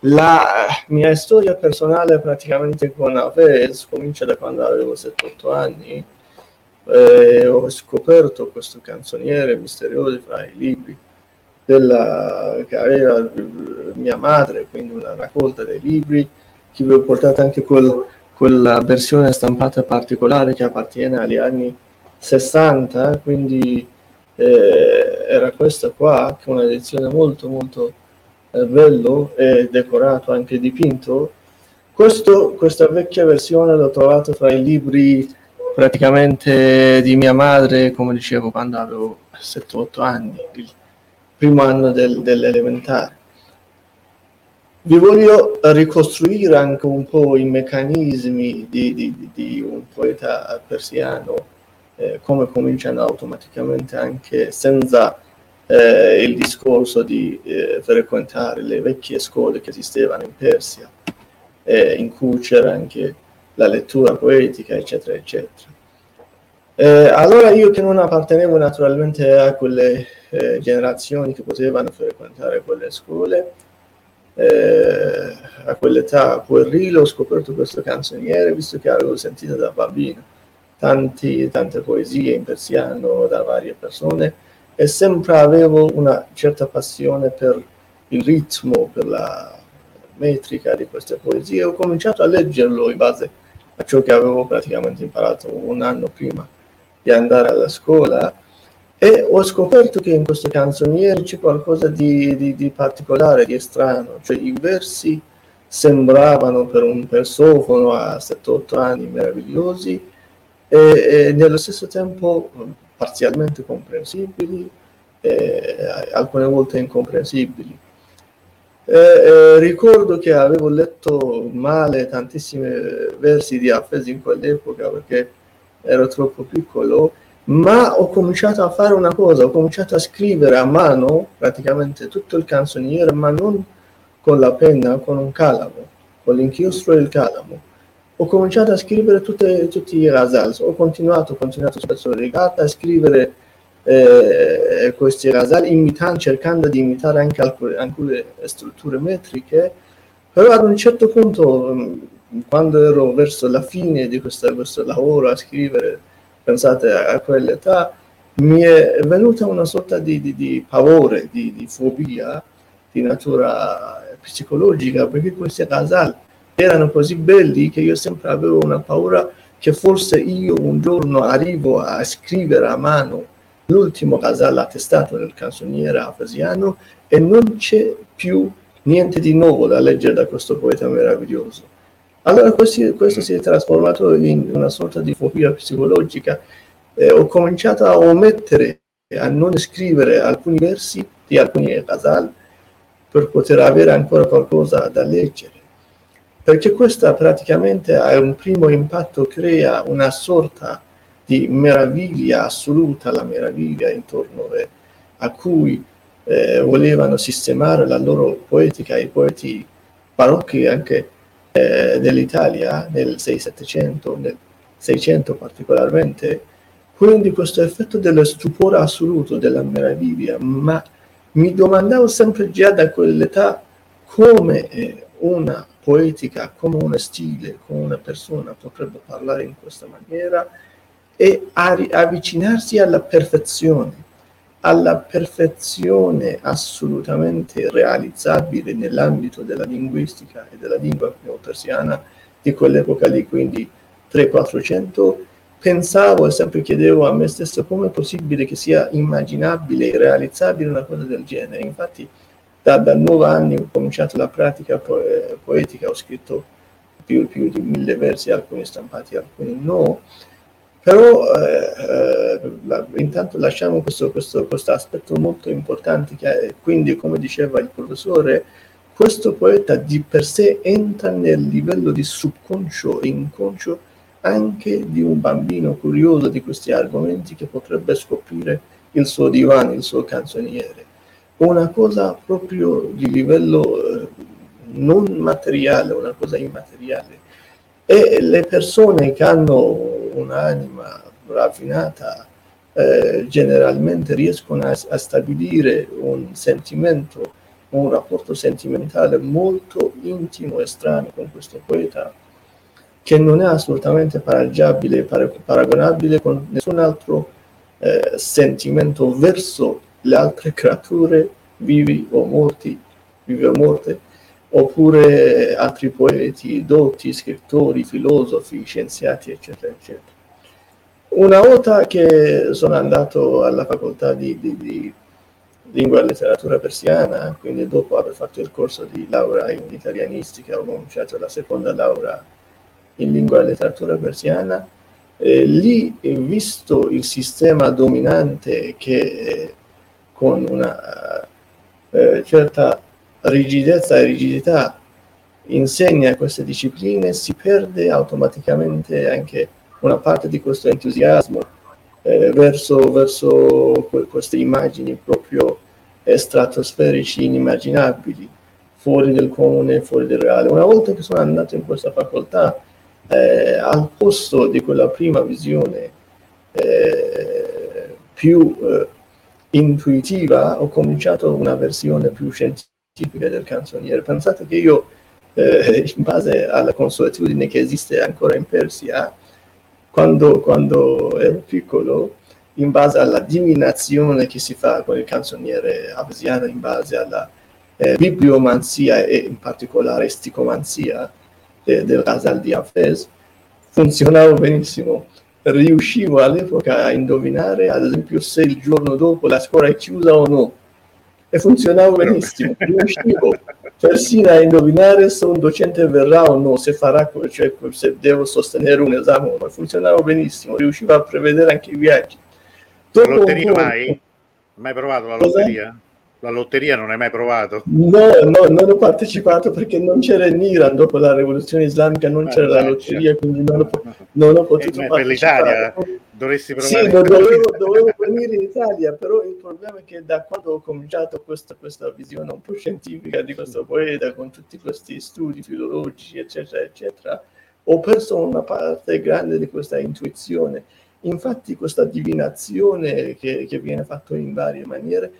La mia storia personale praticamente con Hafez comincia da quando avevo 7-8 anni. Eh, ho scoperto questo canzoniere misterioso fra i libri della, che aveva mia madre, quindi una raccolta dei libri, che vi ho portato anche quel, quella versione stampata particolare che appartiene agli anni 60, quindi eh, era questa qua, che è un'edizione molto molto eh, bello e decorato, anche dipinto. Questo, questa vecchia versione l'ho trovata fra i libri praticamente di mia madre, come dicevo, quando avevo 7-8 anni, il primo anno del, dell'elementare. Vi voglio ricostruire anche un po' i meccanismi di, di, di un poeta persiano, eh, come cominciano automaticamente anche senza eh, il discorso di eh, frequentare le vecchie scuole che esistevano in Persia, eh, in cui c'era anche la lettura poetica, eccetera, eccetera. Eh, allora io che non appartenevo naturalmente a quelle eh, generazioni che potevano frequentare quelle scuole, eh, a quell'età puerile ho scoperto questo canzoniere visto che avevo sentito da bambino tanti, tante poesie in persiano da varie persone e sempre avevo una certa passione per il ritmo, per la metrica di queste poesie. Ho cominciato a leggerlo in base a ciò che avevo praticamente imparato un anno prima di andare alla scuola e ho scoperto che in questo canzoniere c'è qualcosa di, di, di, particolare, di strano, cioè i versi sembravano per un persofono a 7-8 anni meravigliosi e, e, nello stesso tempo parzialmente comprensibili e alcune volte incomprensibili. E, e, ricordo che avevo letto male tantissimi versi di Hafez in quell'epoca perché ero troppo piccolo, ma ho cominciato a fare una cosa, ho cominciato a scrivere a mano praticamente tutto il canzoniere, ma non con la penna, con un calamo, con l'inchiostro e il calamo. Ho cominciato a scrivere tutte, tutti i rasals, ho continuato, ho continuato spesso rigata a scrivere eh, questi rasal, imitando, cercando di imitare anche alcune, alcune strutture metriche, però ad un certo punto quando ero verso la fine di questa, questo lavoro a scrivere, pensate a, quell'età, mi è venuta una sorta di, di, di pavore, di, di, fobia di natura psicologica, perché questi casal erano così belli che io sempre avevo una paura che forse io un giorno arrivo a scrivere a mano l'ultimo casal attestato del canzoniere afesiano e non c'è più niente di nuovo da leggere da questo poeta meraviglioso. Allora questo, questo si è trasformato in una sorta di fobia psicologica. Eh, ho cominciato a omettere, a non scrivere alcuni versi di alcuni ghazal per poter avere ancora qualcosa da leggere. Perché questa praticamente ha un primo impatto, crea una sorta di meraviglia assoluta, la meraviglia intorno a cui eh, volevano sistemare la loro poetica, i poeti barocchi anche eh, dell'Italia nel 600 nel 600 particolarmente, quindi questo effetto dello stupore assoluto, della meraviglia, ma mi domandavo sempre già da quell'età come eh, una poetica, come uno stile, come una persona potrebbe parlare in questa maniera e avvicinarsi alla perfezione alla perfezione assolutamente realizzabile nell'ambito della linguistica e della lingua persiana di quell'epoca lì, quindi 300-400, pensavo e sempre chiedevo a me stesso come è possibile che sia immaginabile e realizzabile una cosa del genere. Infatti da, da nove anni ho cominciato la pratica po- poetica, ho scritto più, più di mille versi, alcuni stampati, alcuni no, però eh, eh, intanto lasciamo questo, questo, questo, aspetto molto importante, che quindi come diceva il professore, questo poeta di per sé entra nel livello di subconscio e inconscio anche di un bambino curioso di questi argomenti che potrebbe scoprire il suo divano, il suo canzoniere. una cosa proprio di livello eh, non materiale, una cosa immateriale. E le persone che hanno un'anima raffinata eh, generalmente riescono a, a, stabilire un sentimento, un rapporto sentimentale molto intimo e strano con questo poeta che non è assolutamente paragonabile, paragonabile con nessun altro eh, sentimento verso le altre creature vivi o morti, vive o morte, oppure altri poeti, dotti, scrittori, filosofi, scienziati, eccetera, eccetera. Una volta che sono andato alla facoltà di, di, di lingua e letteratura persiana, quindi dopo aver fatto il corso di laurea in italianistica, ho cominciato la seconda laurea in lingua e letteratura persiana, eh, lì visto il sistema dominante che con una eh, certa rigidezza e rigidità insegna queste discipline, si perde automaticamente anche una parte di questo entusiasmo eh, verso, verso queste immagini proprio stratosferici inimmaginabili, fuori del comune, fuori del reale. Una volta che sono andato in questa facoltà, eh, al posto di quella prima visione eh, più eh, intuitiva, ho cominciato una versione più scientifica del canzoniere. Pensate che io, eh, in base alla consuetudine che esiste ancora in Persia, quando, quando ero piccolo, in base alla divinazione che si fa con il canzoniere avesiano, in base alla eh, bibliomanzia e in particolare sticomanzia, eh, del Ghazal di Hafez, funzionava benissimo. Riuscivo all'epoca a indovinare, ad esempio, se il giorno dopo la scuola è chiusa o no. E funzionava benissimo. *laughs* Riuscivo persino a indovinare se un docente verrà o no, se farà, cioè se devo sostenere un esame o no. Funzionava benissimo. Riuscivo a prevedere anche i viaggi. Dopo la lotteria mai? Mai provato la lotteria? Cosa? La lotteria non hai mai provato? No, no, non ho partecipato perché non c'era in Iran dopo la rivoluzione islamica, non c'era la lotteria, quindi non ho, non ho potuto eh, Per l'Italia dovresti provare. Sì, dovevo, dovevo, venire in Italia, però il problema è che da quando ho cominciato questa, questa visione un po' scientifica di questo poeta, con tutti questi studi filologici, eccetera, eccetera, ho perso una parte grande di questa intuizione. Infatti questa divinazione che, che viene fatta in varie maniere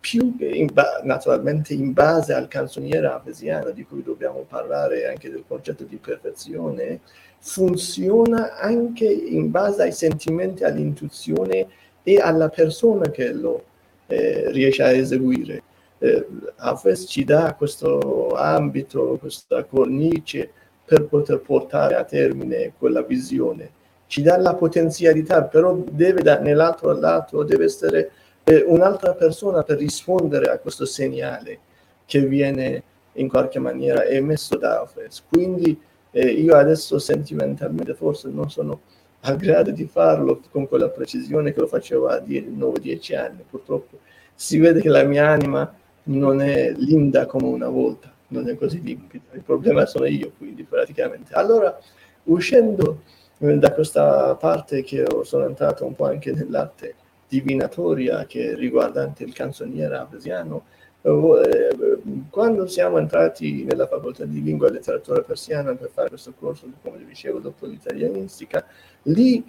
più in ba- naturalmente in base al canzoniere avesiano di cui dobbiamo parlare anche del concetto di perfezione, funziona anche in base ai sentimenti, all'intuizione e alla persona che lo eh, riesce a eseguire. Eh, Hafez ci dà questo ambito, questa cornice per poter portare a termine quella visione. Ci dà la potenzialità, però deve da, nell'altro lato deve essere eh, un'altra persona per rispondere a questo segnale che viene in qualche maniera emesso da Alfred. Quindi eh, io adesso sentimentalmente forse non sono a grado di farlo con quella precisione che lo facevo a 9-10 anni. Purtroppo si vede che la mia anima non è linda come una volta, non è così limpida. Il problema sono io, quindi praticamente. Allora, uscendo eh, da questa parte che sono entrato un po' anche nell'arte divinatoria che riguardante il canzoniere avesiano. Eh, quando siamo entrati nella facoltà di lingua e letteratura persiana per fare questo corso, come dicevo, dopo l'italianistica, lì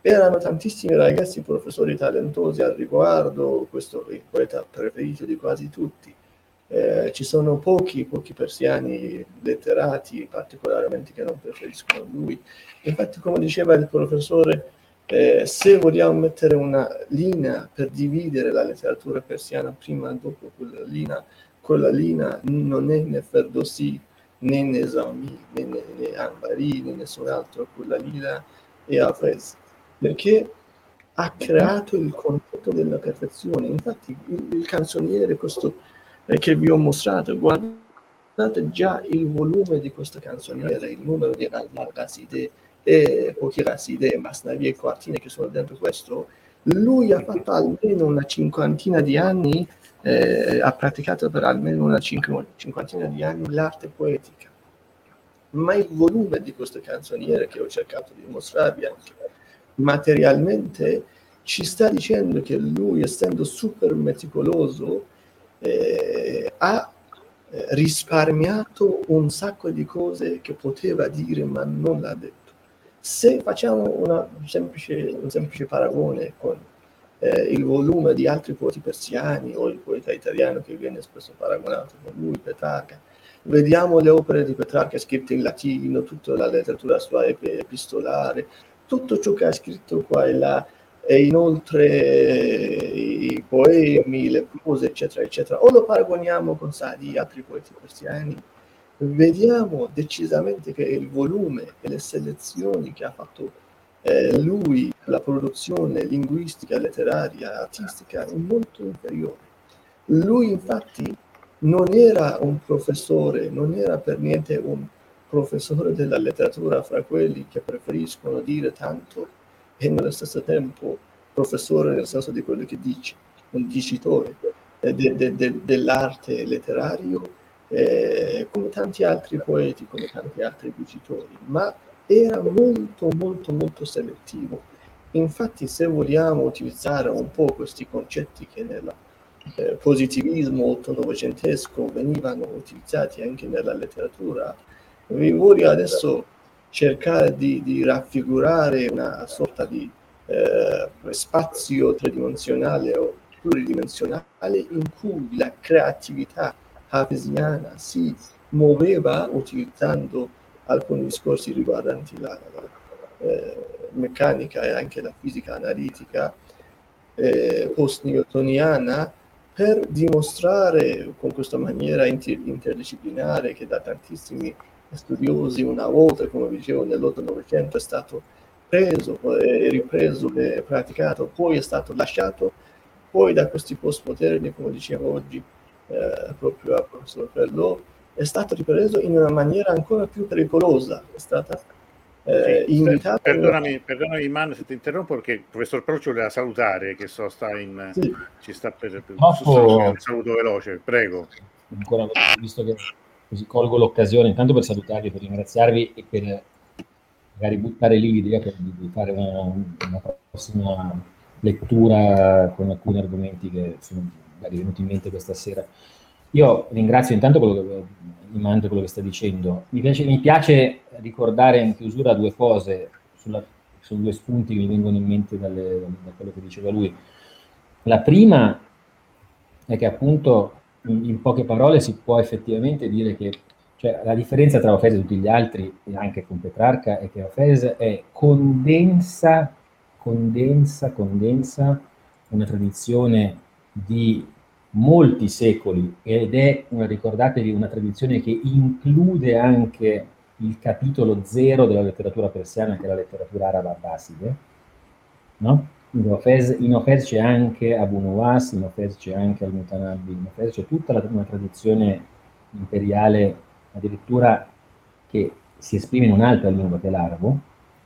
erano tantissimi ragazzi professori talentosi al riguardo, questo è il poeta preferito di quasi tutti. Eh, ci sono pochi, pochi persiani letterati, particolarmente che non preferiscono lui. Infatti, come diceva il professore eh, se vogliamo mettere una linea per dividere la letteratura persiana prima e dopo quella linea, quella linea non è né Ferdowsi né Nesami né, né, né Ambari né nessun altro, quella linea è Hafez, perché ha creato il concetto della perfezione. Infatti il, il canzoniere, questo eh, che vi ho mostrato, guardate già il volume di questo canzoniere, il numero di Al-Ghazide, e pochi idee, Masnavi e quartine che sono dentro questo, lui ha fatto almeno una cinquantina di anni, eh, ha praticato per almeno una cinquantina di anni l'arte poetica. Ma il volume di queste canzoniere che ho cercato di mostrarvi anche materialmente ci sta dicendo che lui, essendo super meticoloso, eh, ha eh, risparmiato un sacco di cose che poteva dire ma non l'ha detto. Se facciamo semplice, un semplice paragone con eh, il volume di altri poeti persiani o il poeta italiano che viene spesso paragonato con lui, Petrarca, vediamo le opere di Petrarca scritte in latino, tutta la letteratura sua epistolare, tutto ciò che ha scritto qua e là, e inoltre i poemi, le prose, eccetera, eccetera, o lo paragoniamo con Sadi, altri poeti persiani, vediamo decisamente che il volume e le selezioni che ha fatto eh, lui, la produzione linguistica, letteraria, artistica, è molto inferiore. Lui infatti non era un professore, non era per niente un professore della letteratura fra quelli che preferiscono dire tanto e nello stesso tempo professore nel senso di quello che dice, un dicitore eh, de, de, de, dell'arte letterario, eh, come tanti altri poeti, come tanti altri dicitori, ma era molto molto molto selettivo. Infatti se vogliamo utilizzare un po' questi concetti che nel eh, positivismo otto-novecentesco venivano utilizzati anche nella letteratura, vi voglio adesso cercare di, di raffigurare una sorta di eh, spazio tridimensionale o pluridimensionale in cui la creatività hafesiana si muoveva utilizzando alcuni discorsi riguardanti la, eh, meccanica e anche la fisica analitica eh, post-newtoniana per dimostrare con questa maniera inter- interdisciplinare che da tantissimi studiosi una volta, come dicevo, nell'Otto-Novecento è stato preso, e ripreso e praticato, poi è stato lasciato, poi da questi postmoderni, come dicevo oggi eh, proprio al professor Perlò, è stato ripreso in una maniera ancora più pericolosa, è stata eh, sì, invitato... Perdonami, perdonami Iman se ti interrompo perché il professor Procio voleva salutare, che so sta in... Sì. ci sta per... Dopo... un saluto veloce, prego. Ancora, visto che così colgo l'occasione, intanto per salutarvi, per ringraziarvi e per magari buttare lì l'idea di, fare una, una, prossima lettura con alcuni argomenti che sono magari venuti in mente questa sera. Io ringrazio intanto quello che, intanto quello che sta dicendo. Mi piace, mi piace, ricordare in chiusura due cose, sulla, sono due spunti che mi vengono in mente dalle, da quello che diceva lui. La prima è che appunto in, in poche parole si può effettivamente dire che cioè, la differenza tra Ofese e tutti gli altri, e anche con Petrarca, è che Ofese è condensa, condensa, condensa una tradizione di molti secoli ed è, ricordatevi, una tradizione che include anche il capitolo zero della letteratura persiana, che è la letteratura araba abbaside, no? In Ofez, in Ofez c'è anche Abu Nuwas, in Ofez c'è anche Al-Mutanabbi, in Ofez c'è tutta la, una tradizione imperiale addirittura che si esprime in un'altra lingua che l'arabo,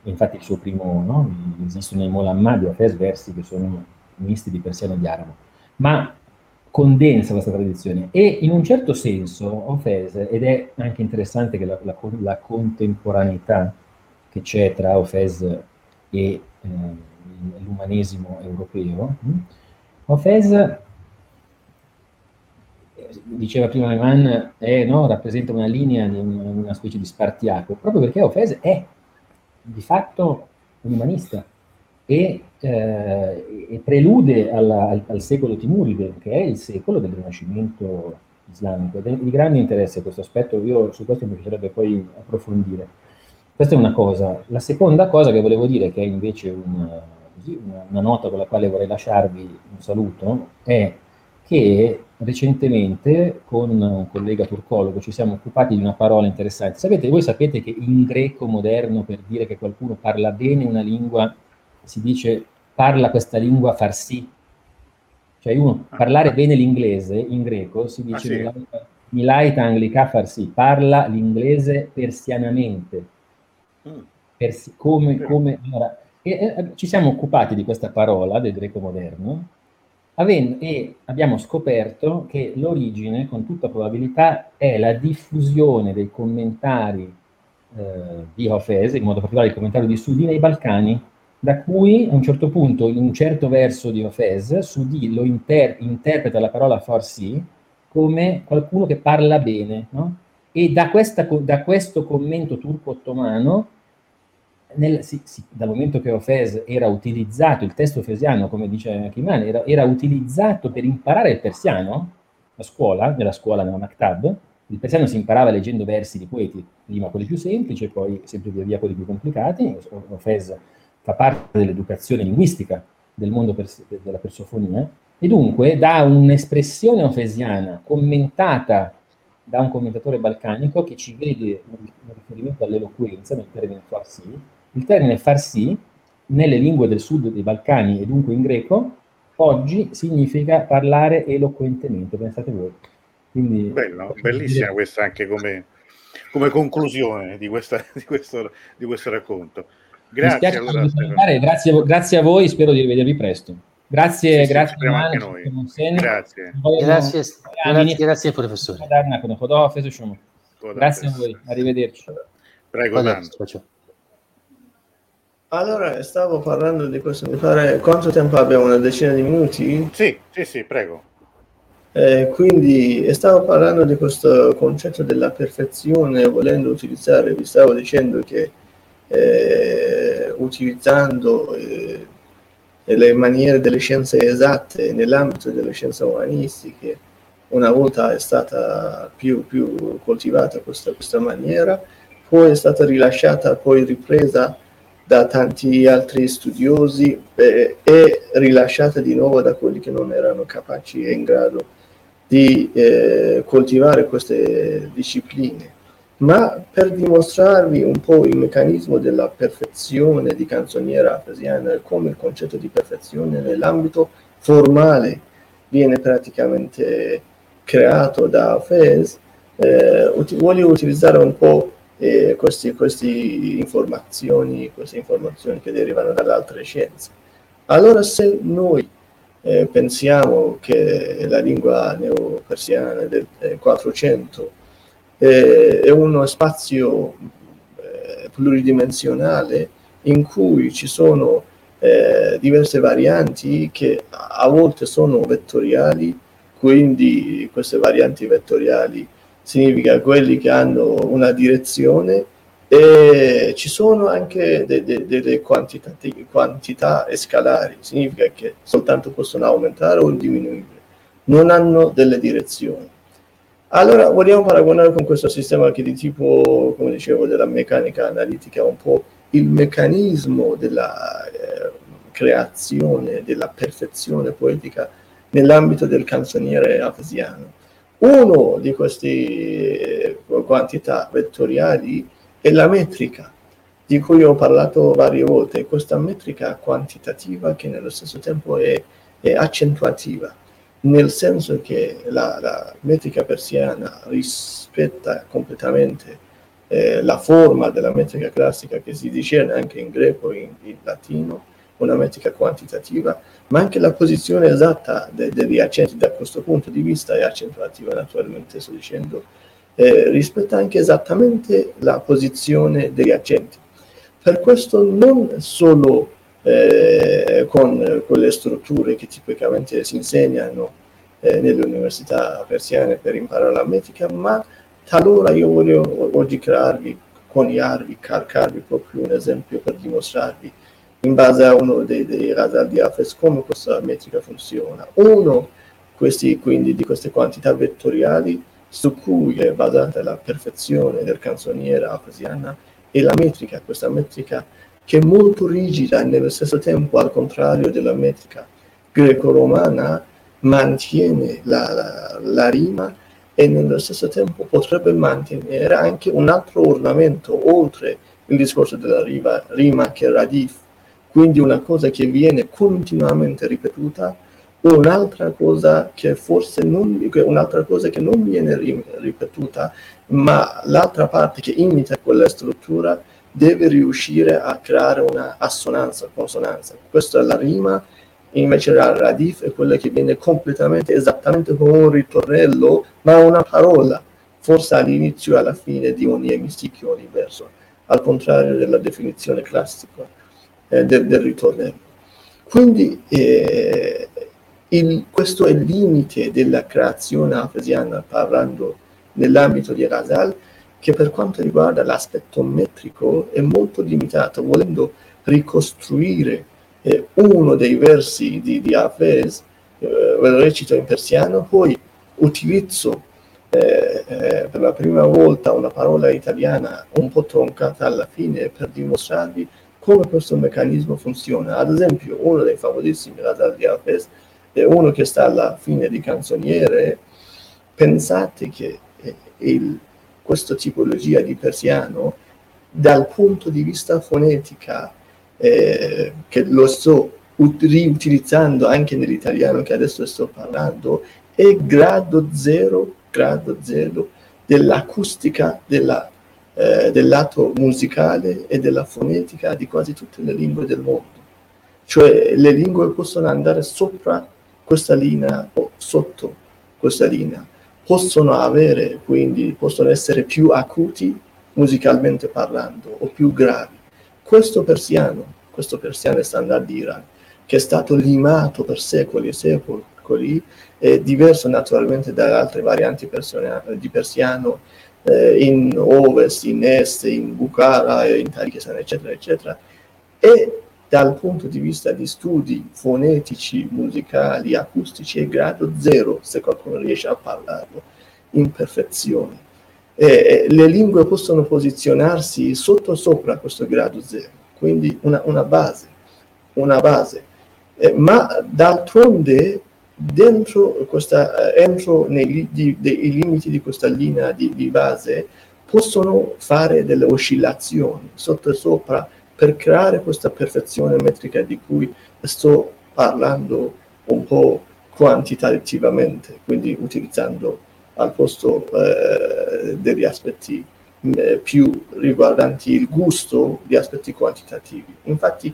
infatti il suo primo, no? esistono nei Molamma di Ofez versi che sono misti di persiano e di arabo, ma condensa questa tradizione e in un certo senso Ofez, ed è anche interessante che la, la, la contemporaneità che c'è tra Ofez e eh, l'umanesimo europeo, hm? Ofez diceva prima Neumann, è, no, rappresenta una linea, una, una specie di spartiacque, proprio perché Ofese è di fatto un umanista e, eh, e prelude alla, al, al, secolo Timuride, che è il secolo del Rinascimento islamico. È di grande interesse questo aspetto, io su questo mi piacerebbe poi approfondire. Questa è una cosa. La seconda cosa che volevo dire, che è invece una, una nota con la quale vorrei lasciarvi un saluto, è che recentemente con un collega turcologo ci siamo occupati di una parola interessante. Sapete, voi sapete che in greco moderno per dire che qualcuno parla bene una lingua si dice parla questa lingua farsi. Cioè uno ah. parlare bene l'inglese in greco si dice ah, sì. milaita anglica farsi, parla l'inglese persianamente. Mm. Persi, come, come, allora, e, e, ci siamo occupati di questa parola del greco moderno e abbiamo scoperto che l'origine, con tutta probabilità, è la diffusione dei commentari eh, di Hafez, in modo particolare il commentario di Sudi nei Balcani, da cui a un certo punto, in un certo verso di Hafez, Sudi lo inter- interpreta la parola farsi come qualcuno che parla bene, no? E da, questa, da questo commento turco-ottomano, nel, sì, sì, dal momento che Ofes era utilizzato, il testo ofesiano, come dice Kimani, era, era, utilizzato per imparare il persiano a scuola, nella scuola, nella Maktab, il persiano si imparava leggendo versi di poeti, prima quelli più semplici poi sempre via via quelli più complicati. Ofes fa parte dell'educazione linguistica del mondo pers- della persofonia e dunque da un'espressione ofesiana commentata da un commentatore balcanico che ci vede un riferimento all'eloquenza nel termine farsi. Il termine farsi nelle lingue del sud dei Balcani e dunque in greco oggi significa parlare eloquentemente, pensate voi. Quindi, Bello, bellissima dire... questa anche come, come conclusione di, questa, di, questo, di, questo, racconto. Grazie, allora, grazie, grazie, a voi, spero di rivedervi presto. Grazie, sì, grazie, Manu, anche noi. Grazie. Grazie, grazie, grazie professore. Grazie a voi, arrivederci. Prego, Allora, stavo parlando di questo, mi pare, quanto tempo abbiamo? Una decina di minuti? Sì, sì, sì, prego. Eh, quindi stavo parlando di questo concetto della perfezione, volendo utilizzare, vi stavo dicendo che eh, utilizzando eh, le maniere delle scienze esatte nell'ambito delle scienze umanistiche, una volta è stata più, più coltivata questa, questa maniera, poi è stata rilasciata, poi ripresa da tanti altri studiosi eh, e rilasciata di nuovo da quelli che non erano capaci e in grado di eh, coltivare queste discipline, ma per dimostrarvi un po' il meccanismo della perfezione di canzoniera afesiana e come il concetto di perfezione nell'ambito formale viene praticamente creato da Fez, eh, ut- voglio utilizzare un po' eh, queste, queste informazioni, queste informazioni che derivano dalle altre scienze. Allora se noi eh, pensiamo che la lingua neopersiana del 400 eh, è uno spazio eh, pluridimensionale in cui ci sono eh, diverse varianti che a volte sono vettoriali, quindi queste varianti vettoriali significa quelli che hanno una direzione e ci sono anche de, de, delle quantità, quantità scalari, significa che soltanto possono aumentare o diminuire, non hanno delle direzioni. Allora vogliamo paragonare con questo sistema che di tipo, come dicevo, della meccanica analitica, un po' il meccanismo della eh, creazione, della perfezione poetica nell'ambito del canzoniere afesiano. Uno di queste eh, quantità vettoriali e la metrica di cui ho parlato varie volte, questa metrica quantitativa che nello stesso tempo è, è accentuativa, nel senso che la, la metrica persiana rispetta completamente eh, la forma della metrica classica che si discerne anche in greco e in, in, latino, una metrica quantitativa, ma anche la posizione esatta de, degli accenti da questo punto di vista è accentuativa, naturalmente sto dicendo eh, rispetta anche esattamente la posizione degli accenti. Per questo non solo eh, con quelle strutture che tipicamente si insegnano eh, nelle università persiane per imparare la metrica, ma talora io voglio oggi crearvi, coniarvi, calcarvi proprio un esempio per dimostrarvi in base a uno dei, dei radar di AFES come questa metrica funziona. Uno questi, quindi di queste quantità vettoriali su cui è basata la perfezione del canzoniere afesiana e la metrica, questa metrica che è molto rigida e nello stesso tempo, al contrario della metrica greco-romana, mantiene la, la, la rima e nello stesso tempo potrebbe mantenere anche un altro ornamento oltre il discorso della rima, rima che radif, quindi una cosa che viene continuamente ripetuta Un'altra cosa che forse non, un'altra cosa che non viene ripetuta, ma l'altra parte che imita quella struttura deve riuscire a creare una assonanza, consonanza. Questa è la rima, invece la radif è quella che viene completamente, esattamente come un ritornello, ma una parola, forse all'inizio e alla fine di ogni emisticchio, ogni al contrario della definizione classica eh, del, del ritornello. Quindi eh, il, questo è il limite della creazione hafesiana parlando nell'ambito di Ghazal, che per quanto riguarda l'aspetto metrico è molto limitato, volendo ricostruire eh, uno dei versi di, di Hafez, eh, lo recito in persiano, poi utilizzo eh, eh, per la prima volta una parola italiana un po' troncata alla fine per dimostrarvi come questo meccanismo funziona. Ad esempio, uno dei famosissimi Radar di Hafez è uno che sta alla fine di canzoniere. Pensate che eh, il, questa tipologia di persiano, dal punto di vista fonetica, eh, che lo sto riutilizzando anche nell'italiano che adesso sto parlando, è grado zero, grado zero dell'acustica della, eh, del lato musicale e della fonetica di quasi tutte le lingue del mondo. Cioè le lingue possono andare sopra questa linea o sotto questa linea, possono avere, quindi possono essere più acuti musicalmente parlando o più gravi. Questo persiano, questo persiano standard Iran, che è stato limato per secoli e secoli, è diverso naturalmente dalle altre varianti di persiano eh, in ovest, in est, in Bukhara, in Tariqistan, eccetera, eccetera, e dal punto di vista di studi fonetici, musicali, acustici è grado zero, se qualcuno riesce a parlarlo, in perfezione. E, le lingue possono posizionarsi sotto sopra questo grado zero, quindi una, una base, una base. Eh, ma d'altronde dentro questa, eh, entro nei, di, dei limiti di questa linea di, di, base possono fare delle oscillazioni sotto e sopra per creare questa perfezione metrica di cui sto parlando un po' quantitativamente, quindi utilizzando al posto eh, degli aspetti eh, più riguardanti il gusto di aspetti quantitativi. Infatti,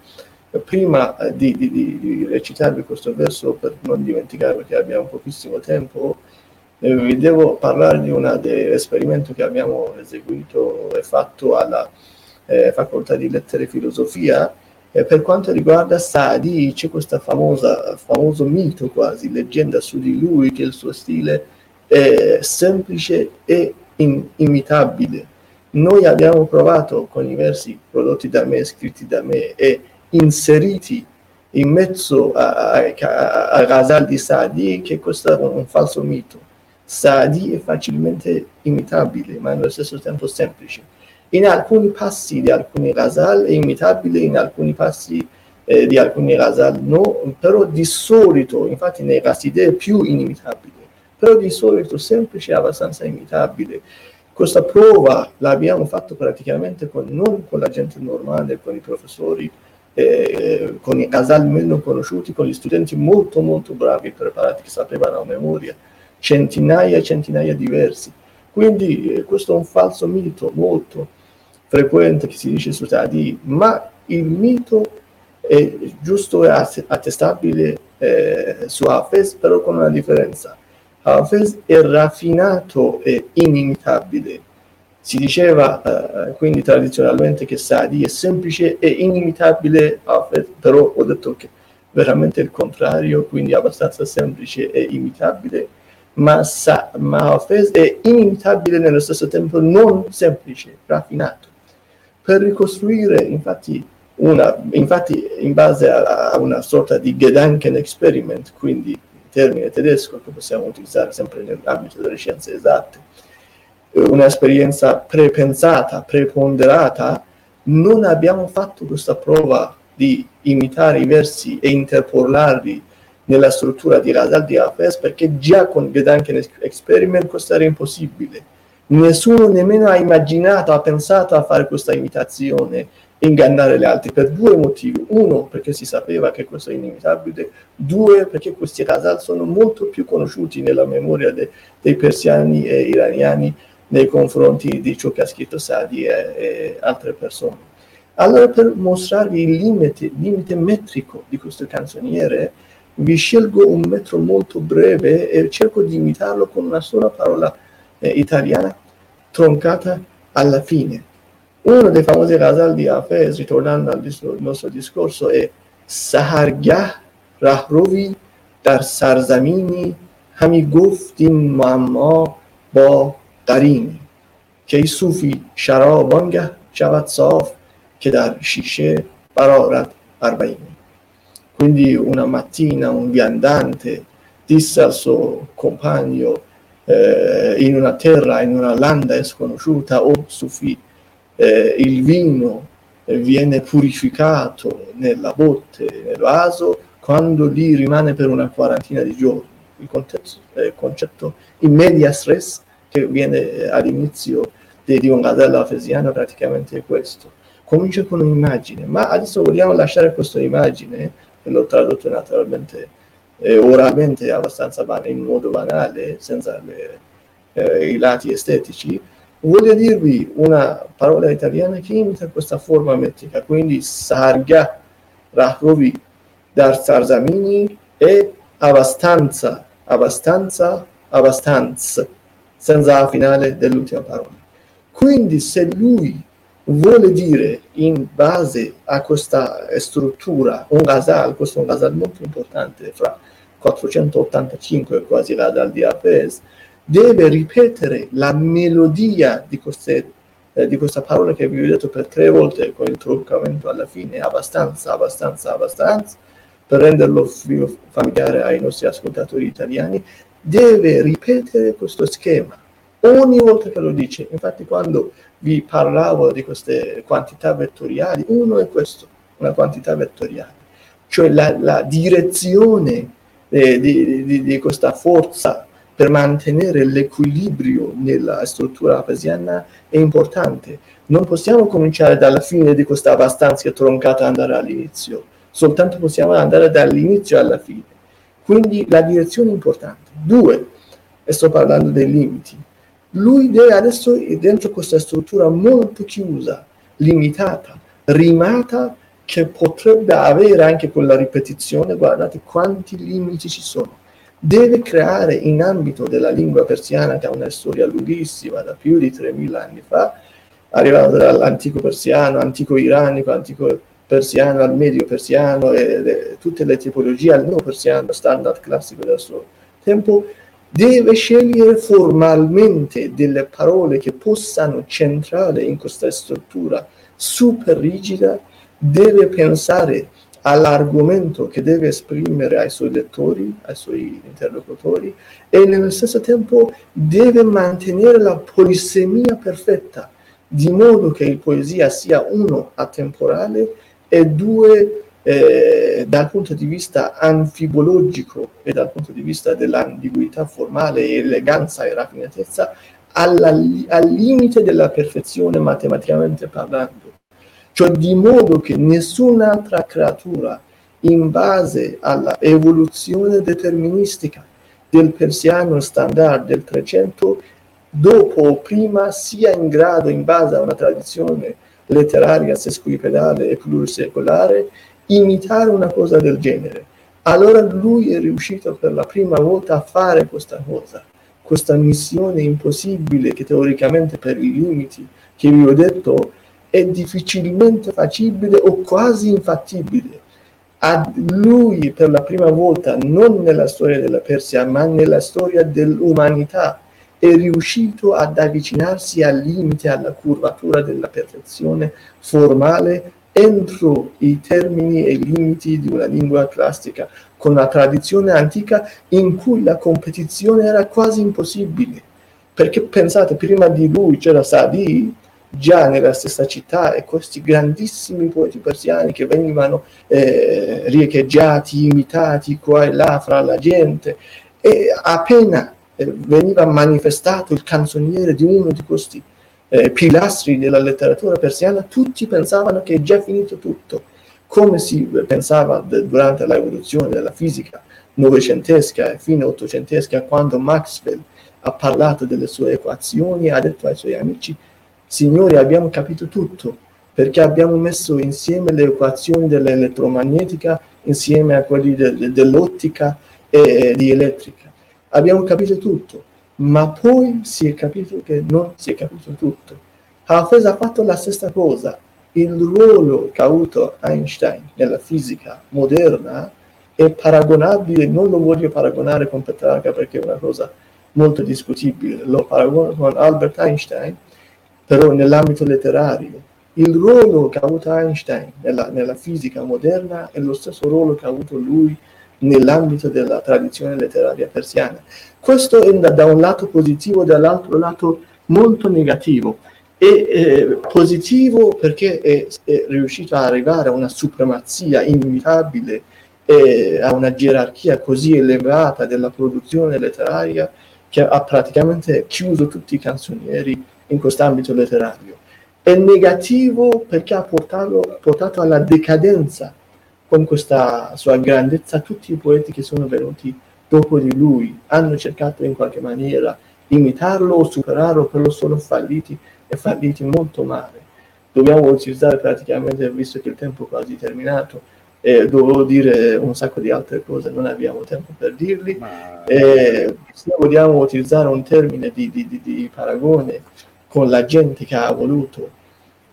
prima eh, di, di, di, recitarvi questo verso, per non dimenticare perché abbiamo pochissimo tempo, eh, vi devo parlare di un esperimento che abbiamo eseguito e fatto alla eh, facoltà di lettere e filosofia. Eh, per quanto riguarda Sadi, c'è questo famoso mito quasi, leggenda su di lui, che il suo stile è semplice e in, imitabile. Noi abbiamo provato con i versi prodotti da me, scritti da me e inseriti in mezzo a, a, a Ghazal di Saadi che questo è un falso mito. Saadi è facilmente imitabile, ma allo stesso tempo semplice. In alcuni passi di alcuni Ghazal è imitabile, in alcuni passi eh, di alcuni Ghazal no, però di solito, infatti nei Ghazide è più inimitabile, però di solito semplice e abbastanza imitabile. Questa prova l'abbiamo fatto praticamente con, non con la gente normale, con i professori, eh, con i casali meno conosciuti, con gli studenti molto molto bravi, preparati, che sapevano a memoria, centinaia e centinaia di versi. Quindi eh, questo è un falso mito molto frequente che si dice su Tadi, ma il mito è giusto e attestabile eh, su Hafez, però con una differenza. Hafez è raffinato e inimitabile, si diceva eh, quindi tradizionalmente che Sadi è semplice e inimitabile, però ho detto che veramente il contrario, quindi abbastanza semplice e imitabile, ma, Sa- ma Hafez è inimitabile nello stesso tempo non semplice, raffinato. Per ricostruire infatti una, infatti in base a, a una sorta di Gedanken Experiment, quindi termine tedesco che possiamo utilizzare sempre nell'ambito delle scienze esatte, un'esperienza prepensata, preponderata, non abbiamo fatto questa prova di imitare i versi e interpolarli nella struttura di Radal di Hafez perché già con Gedanken Experiment questo era impossibile. Nessuno nemmeno ha immaginato, ha pensato a fare questa imitazione ingannare gli altri per due motivi. Uno, perché si sapeva che questo è inimitabile. Due, perché questi Ghazal sono molto più conosciuti nella memoria de, dei persiani e iraniani nei confronti di ciò che ha scritto Sadi e, e altre persone. Allora, per mostrarvi il limite, limite metrico di questo canzoniere, vi scelgo un metro molto breve e cerco di imitarlo con una sola parola eh, italiana troncata alla fine. Uno dei famosi Ghazal di Hafez, ritornando al nostro discorso, è Sahargah Rahrovi در سرزمینی همی گفتیم معما با قرینی که ای صوفی شراب آنگه شود صاف che dar scisce parora arbaini. Quindi una mattina un viandante disse al suo compagno eh, in una terra, in una landa sconosciuta, o Sufi, eh, il vino viene purificato nella botte, nel vaso, quando lì rimane per una quarantina di giorni. Il concetto, eh, concetto in media stress che viene all'inizio di, di un gazello afesiano praticamente è questo. Comincia con un'immagine, ma adesso vogliamo lasciare questa immagine, che l'ho tradotto naturalmente oralmente abbastanza banale, in modo banale, senza le, eh, i lati estetici, voglio dirvi una parola italiana che imita questa forma metrica, quindi sarga, rahovi, dar sarzamini e abbastanza, abbastanza, abbastanza, senza la finale dell'ultima parola. Quindi se lui vuole dire in base a questa struttura un Ghazal, questo è un Ghazal molto importante fra 485 quasi là dal Diapes, deve ripetere la melodia di, queste, eh, di questa parola che vi ho detto per tre volte con il truccamento alla fine, abbastanza, abbastanza, abbastanza, per renderlo familiare ai nostri ascoltatori italiani, deve ripetere questo schema ogni volta che lo dice. Infatti quando vi parlavo di queste quantità vettoriali, uno è questo, una quantità vettoriale, cioè la, la direzione eh, di, di, di, questa forza per mantenere l'equilibrio nella struttura apesiana è importante. Non possiamo cominciare dalla fine di questa abbastanza troncata andare all'inizio, soltanto possiamo andare dall'inizio alla fine. Quindi la direzione è importante. Due, e sto parlando dei limiti, lui adesso è dentro questa struttura molto chiusa, limitata, rimata, che potrebbe avere anche con la ripetizione, guardate quanti limiti ci sono. Deve creare in ambito della lingua persiana, che ha una storia lunghissima, da più di 3000 anni fa, arrivando dall'antico persiano, antico iranico, antico persiano al medio persiano e le, tutte le tipologie al neo persiano standard classico del suo tempo, deve scegliere formalmente delle parole che possano centrare in questa struttura super rigida, deve pensare all'argomento che deve esprimere ai suoi lettori, ai suoi interlocutori e nello stesso tempo deve mantenere la polisemia perfetta, di modo che il poesia sia uno atemporale e due eh, dal punto di vista anfibologico e dal punto di vista dell'ambiguità formale, eleganza e raffinatezza, alla, al limite della perfezione matematicamente parlando. Cioè di modo che nessun'altra creatura in base alla evoluzione deterministica del persiano standard del 300 dopo o prima sia in grado, in base a una tradizione letteraria sesquipedale e plurisecolare, imitare una cosa del genere. Allora lui è riuscito per la prima volta a fare questa cosa, questa missione impossibile che teoricamente per i limiti che vi ho detto è difficilmente facibile o quasi infattibile. A lui per la prima volta, non nella storia della Persia, ma nella storia dell'umanità, è riuscito ad avvicinarsi al limite, alla curvatura della perfezione formale entro i termini e i limiti di una lingua classica, con una tradizione antica in cui la competizione era quasi impossibile. Perché pensate, prima di lui c'era Sadi, già nella stessa città, e questi grandissimi poeti persiani che venivano eh, riecheggiati, imitati qua e là fra la gente, e appena eh, veniva manifestato il canzoniere di uno di questi eh, pilastri della letteratura persiana, tutti pensavano che è già finito tutto, come si pensava de- durante l'evoluzione della fisica novecentesca e fine ottocentesca, quando Maxwell ha parlato delle sue equazioni, ha detto ai suoi amici, signori abbiamo capito tutto, perché abbiamo messo insieme le equazioni dell'elettromagnetica insieme a quelle de- dell'ottica e di elettrica. Abbiamo capito tutto ma poi si è capito che non si è capito tutto. Hafez ha fatto la stessa cosa. Il ruolo che ha avuto Einstein nella fisica moderna è paragonabile, non lo voglio paragonare con Petrarca perché è una cosa molto discutibile, lo paragono con Albert Einstein, però nell'ambito letterario. Il ruolo che ha avuto Einstein nella, nella fisica moderna è lo stesso ruolo che ha avuto lui nell'ambito della tradizione letteraria persiana. Questo è da, da un lato positivo, dall'altro lato molto negativo. È eh, positivo perché è, è, riuscito ad arrivare a una supremazia inimitabile e a una gerarchia così elevata della produzione letteraria che ha praticamente chiuso tutti i canzonieri in quest'ambito letterario. È negativo perché ha portato, portato alla decadenza con questa sua grandezza tutti i poeti che sono venuti dopo di lui hanno cercato in qualche maniera imitarlo o superarlo, però sono falliti e falliti molto male. Dobbiamo utilizzare praticamente, visto che il tempo è quasi terminato, eh, dovevo dire un sacco di altre cose, non abbiamo tempo per dirli. Ma... Eh, se vogliamo utilizzare un termine di, di, di, di paragone con la gente che ha voluto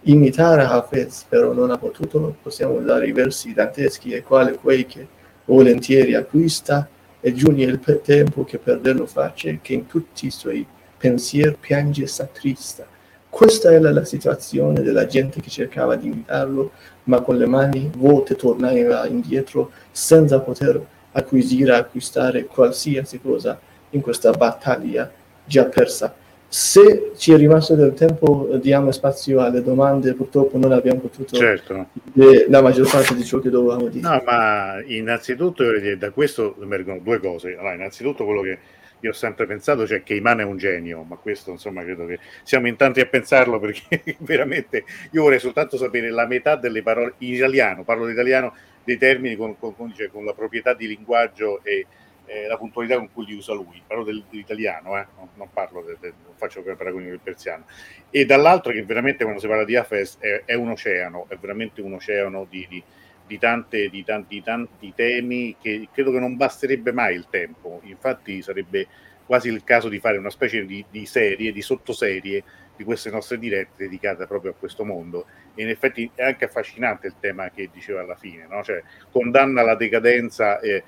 imitare Hafez, però non ha potuto, possiamo usare i versi danteschi e quale quei che volentieri acquista e giugni il tempo che perderlo face, che in tutti i suoi pensieri piange e s'attrista. Questa era la situazione della gente che cercava di imitarlo, ma con le mani vuote tornava indietro senza poter acquisire, acquistare qualsiasi cosa in questa battaglia già persa se ci è rimasto del tempo, diamo spazio alle domande. Purtroppo non abbiamo potuto certo. dire la maggior parte di ciò che dovevamo dire. No, ma innanzitutto da questo emergono due cose. Allora, innanzitutto quello che io ho sempre pensato, cioè che Iman è un genio, ma questo insomma credo che siamo in tanti a pensarlo perché *laughs* veramente io vorrei soltanto sapere la metà delle parole in italiano, parlo l'italiano, dei termini con, con, con, cioè, con la proprietà di linguaggio e eh, la puntualità con cui li usa lui, parlo dell'italiano, eh? non, non, parlo de, de, non faccio paragoni del persiano, e dall'altro che veramente quando si parla di Hafez è, è un oceano, è veramente un oceano di, di, di, tante, di tanti, tanti temi che credo che non basterebbe mai il tempo, infatti sarebbe quasi il caso di fare una specie di, di serie, di sottoserie di queste nostre dirette dedicate proprio a questo mondo. E in effetti è anche affascinante il tema che diceva alla fine, no? cioè condanna la decadenza e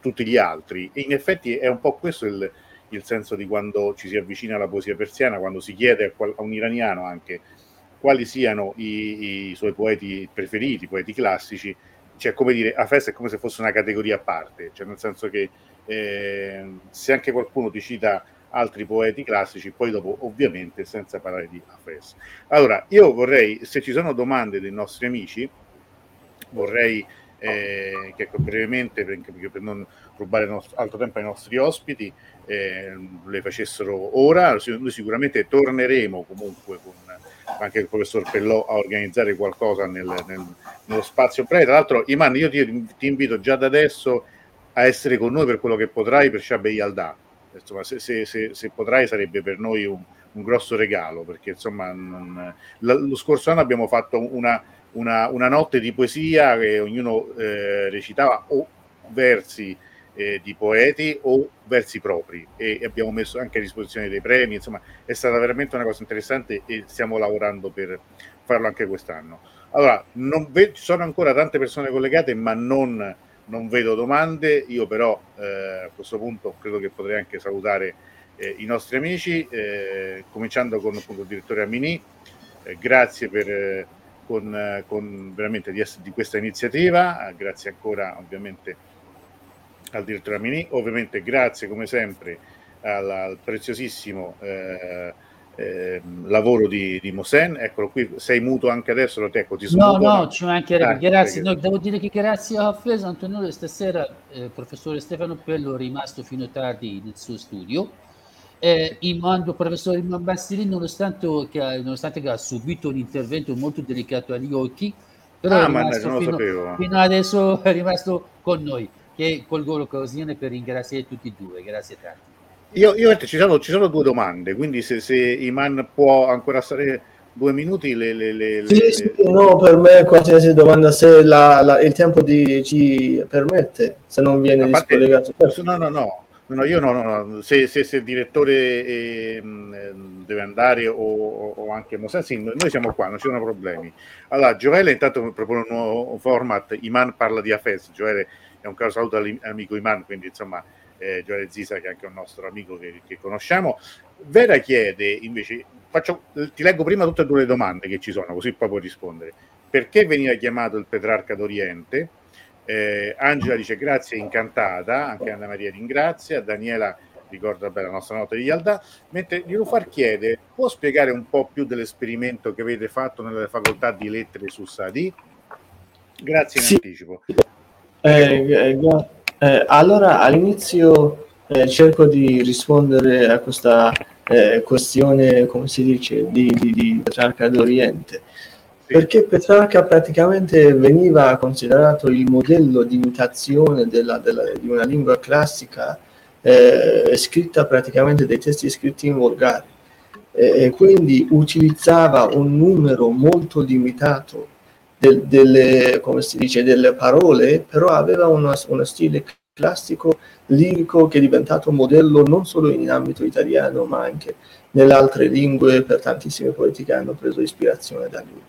tutti gli altri. E in effetti è un po' questo il, il, senso di quando ci si avvicina alla poesia persiana, quando si chiede a, qual- a un iraniano anche quali siano i, i, suoi poeti preferiti, i poeti classici, cioè come dire, a festa è come se fosse una categoria a parte, cioè nel senso che eh, se anche qualcuno ti cita altri poeti classici, poi dopo ovviamente senza parlare di Hafez. Allora, io vorrei, se ci sono domande dei nostri amici, vorrei eh, che brevemente, per, per non rubare nostro, altro tempo ai nostri ospiti, eh, le facessero ora. Noi sicuramente torneremo comunque con anche il professor Pellò a organizzare qualcosa nel, nel, nello spazio breve. Tra l'altro, Iman, io ti, ti, invito già da adesso a essere con noi per quello che potrai per Shabbe Yalda. Insomma, se, se, se, se, potrai sarebbe per noi un, un grosso regalo, perché insomma non, lo scorso anno abbiamo fatto una una, una notte di poesia che ognuno eh, recitava o versi eh, di poeti o versi propri. E abbiamo messo anche a disposizione dei premi, insomma è stata veramente una cosa interessante e stiamo lavorando per farlo anche quest'anno. Allora, ve- ci sono ancora tante persone collegate ma non, non vedo domande, io però eh, a questo punto credo che potrei anche salutare eh, i nostri amici, eh, cominciando con appunto, il direttore Amini, eh, grazie per con, con veramente di, di, questa iniziativa, grazie ancora ovviamente al direttore Amini, ovviamente grazie come sempre al, al preziosissimo eh, eh, lavoro di, di Mosen, eccolo qui, sei muto anche adesso, lo ecco, ti No, no, ci mancherebbe, ah, grazie, no, devo dire che grazie a Hafez Antonio stasera il eh, professore Stefano Pello è rimasto fino tardi nel suo studio, eh, il professore Iman Bastini, nonostante che, nonostante che ha subito un intervento molto delicato agli occhi, però ah, è fino, fino, adesso *laughs* è rimasto con noi, che colgo l'occasione per ringraziare tutti e due, grazie tanto. Io, io ci, sono, ci sono due domande, quindi se, se Iman può ancora stare due minuti le, le, le, sì, sì, no, per me qualsiasi domanda se la, la, il tempo di, ci permette, se non viene discollegato. No, no, no, No, io no, no, no. Se, se, se, il direttore eh, deve andare o, o anche Mosassi, noi siamo qua, non ci sono problemi. Allora, Gioele intanto propone un nuovo format, Iman parla di Afes, Gioele e un caro saluto all'amico Iman, quindi insomma eh, Gioele Zisa che è anche un nostro amico che, che conosciamo. Vera chiede invece, faccio, ti leggo prima tutte e due le domande che ci sono, così poi puoi rispondere. Perché veniva chiamato il Petrarca d'Oriente? Eh, Angela dice grazie, incantata, anche Anna Maria ringrazia, Daniela ricorda bene la nostra nota di Yalda, mentre Nilufar chiede, può spiegare un po' più dell'esperimento che avete fatto nelle facoltà di lettere su Sadi? Grazie in sì. anticipo. Eh, eh, eh, allora all'inizio eh, cerco di rispondere a questa eh, questione, come si dice, di, di, di Petrarca d'Oriente. Perché Petrarca praticamente veniva considerato il modello di imitazione della, della, di una lingua classica eh, scritta praticamente dei testi scritti in volgare e quindi utilizzava un numero molto limitato del, delle, dice, delle parole, però aveva uno, uno stile classico lirico che è diventato modello non solo in ambito italiano ma anche nelle altre lingue per tantissimi poeti che hanno preso ispirazione da lui.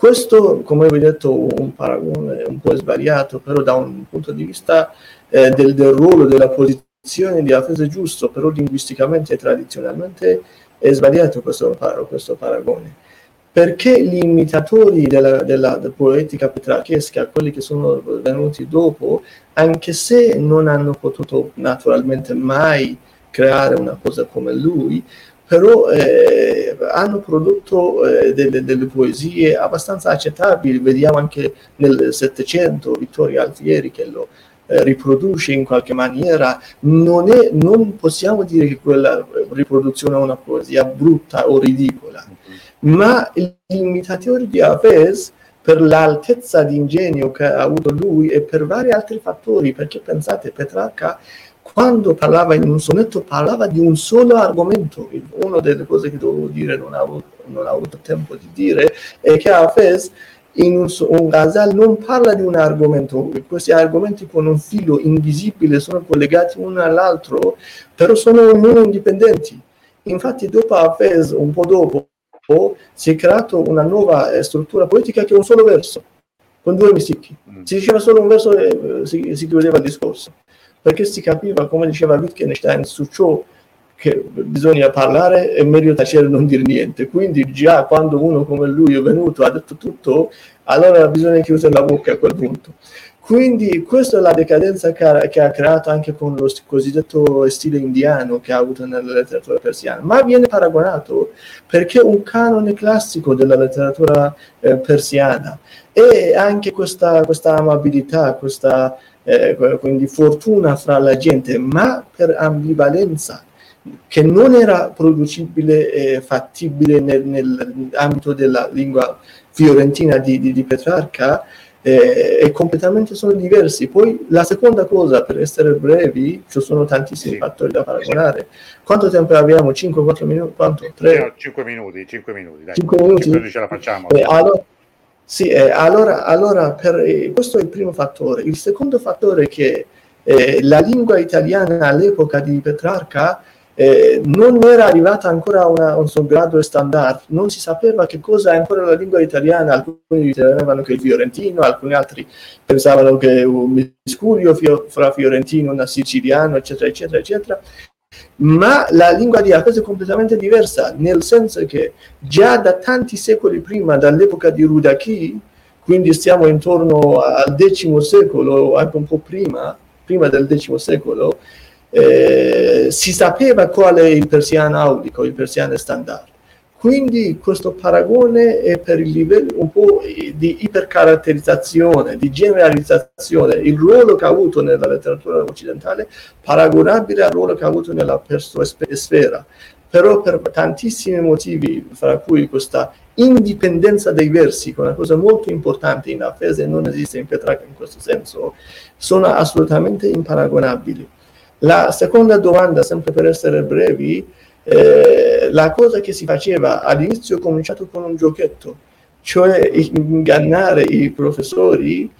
Questo, come vi ho detto, un paragone un po' sbagliato, però da un punto di vista eh, del, del ruolo, della posizione di Hafez è giusto, però linguisticamente e tradizionalmente è sbagliato questo, questo paragone. Perché gli imitatori della, della, della poetica petrarchesca, quelli che sono venuti dopo, anche se non hanno potuto naturalmente mai creare una cosa come lui, però eh, hanno prodotto eh, delle, delle, poesie abbastanza accettabili. Vediamo anche nel Settecento Vittorio Alfieri che lo, eh, riproduce in qualche maniera, non, è, non possiamo dire che quella riproduzione è una poesia brutta o ridicola, ma gli imitatori di Hafez per l'altezza di ingegno che ha avuto lui e per vari altri fattori, perché pensate, Petrarca quando parlava in un sonetto parlava di un solo argomento. Una delle cose che dovevo dire non ho avuto, non ho avuto tempo di dire è che Hafez in un, un Ghazal non parla di un argomento, questi argomenti con un filo invisibile sono collegati uno all'altro, però sono non indipendenti. Infatti dopo Hafez, un po' dopo, si è creata una nuova eh, struttura politica che è un solo verso, con due misticchi. Mm. Si diceva solo un verso e eh, si, si chiudeva il discorso, perché si capiva, come diceva Wittgenstein, su ciò che bisogna parlare è meglio tacere e non dire niente. Quindi già quando uno come lui è venuto ha detto tutto, allora bisogna chiudere la bocca a quel punto. Quindi questa è la decadenza che ha, creato anche con lo cosiddetto stile indiano che ha avuto nella letteratura persiana, ma viene paragonato perché è un canone classico della letteratura eh, persiana e anche questa, questa amabilità, questa eh, quindi fortuna fra la gente, ma per ambivalenza che non era producibile e fattibile nel, nell'ambito della lingua fiorentina di, di, di Petrarca eh, e completamente sono diversi. Poi la seconda cosa, per essere brevi, ci sono tantissimi sì. fattori da paragonare. Quanto tempo abbiamo? 5-4 minuti? Quanto? 3? 5 minuti, 5 minuti, dai. 5 minuti? 5 minuti ce la facciamo. Eh, allora, sì, eh, allora, allora per, eh, questo è il primo fattore. Il secondo fattore è che eh, la lingua italiana all'epoca di Petrarca eh, non era arrivata ancora a, una, un suo grado standard, non si sapeva che cosa è ancora la lingua italiana, alcuni ritenevano che il fiorentino, alcuni altri pensavano che un miscuglio fio, fra fiorentino e siciliano, eccetera, eccetera, eccetera. Ma la lingua di Arcos è completamente diversa, nel senso che già da tanti secoli prima, dall'epoca di Rudachi, quindi stiamo intorno al X secolo, anche un po' prima, prima del X secolo, eh, si sapeva qual è il persiano aulico, il persiano standard. Quindi questo paragone è per il livello un po' di ipercaratterizzazione, di generalizzazione, il ruolo che ha avuto nella letteratura occidentale paragonabile al ruolo che ha avuto nella persuasfera. Però per tantissimi motivi, fra cui questa indipendenza dei versi, che è una cosa molto importante in Afese, non esiste in Petrarca in questo senso, sono assolutamente imparagonabili. La seconda domanda, sempre per essere brevi, eh, la cosa che si faceva all'inizio è cominciato con un giochetto, cioè ingannare i professori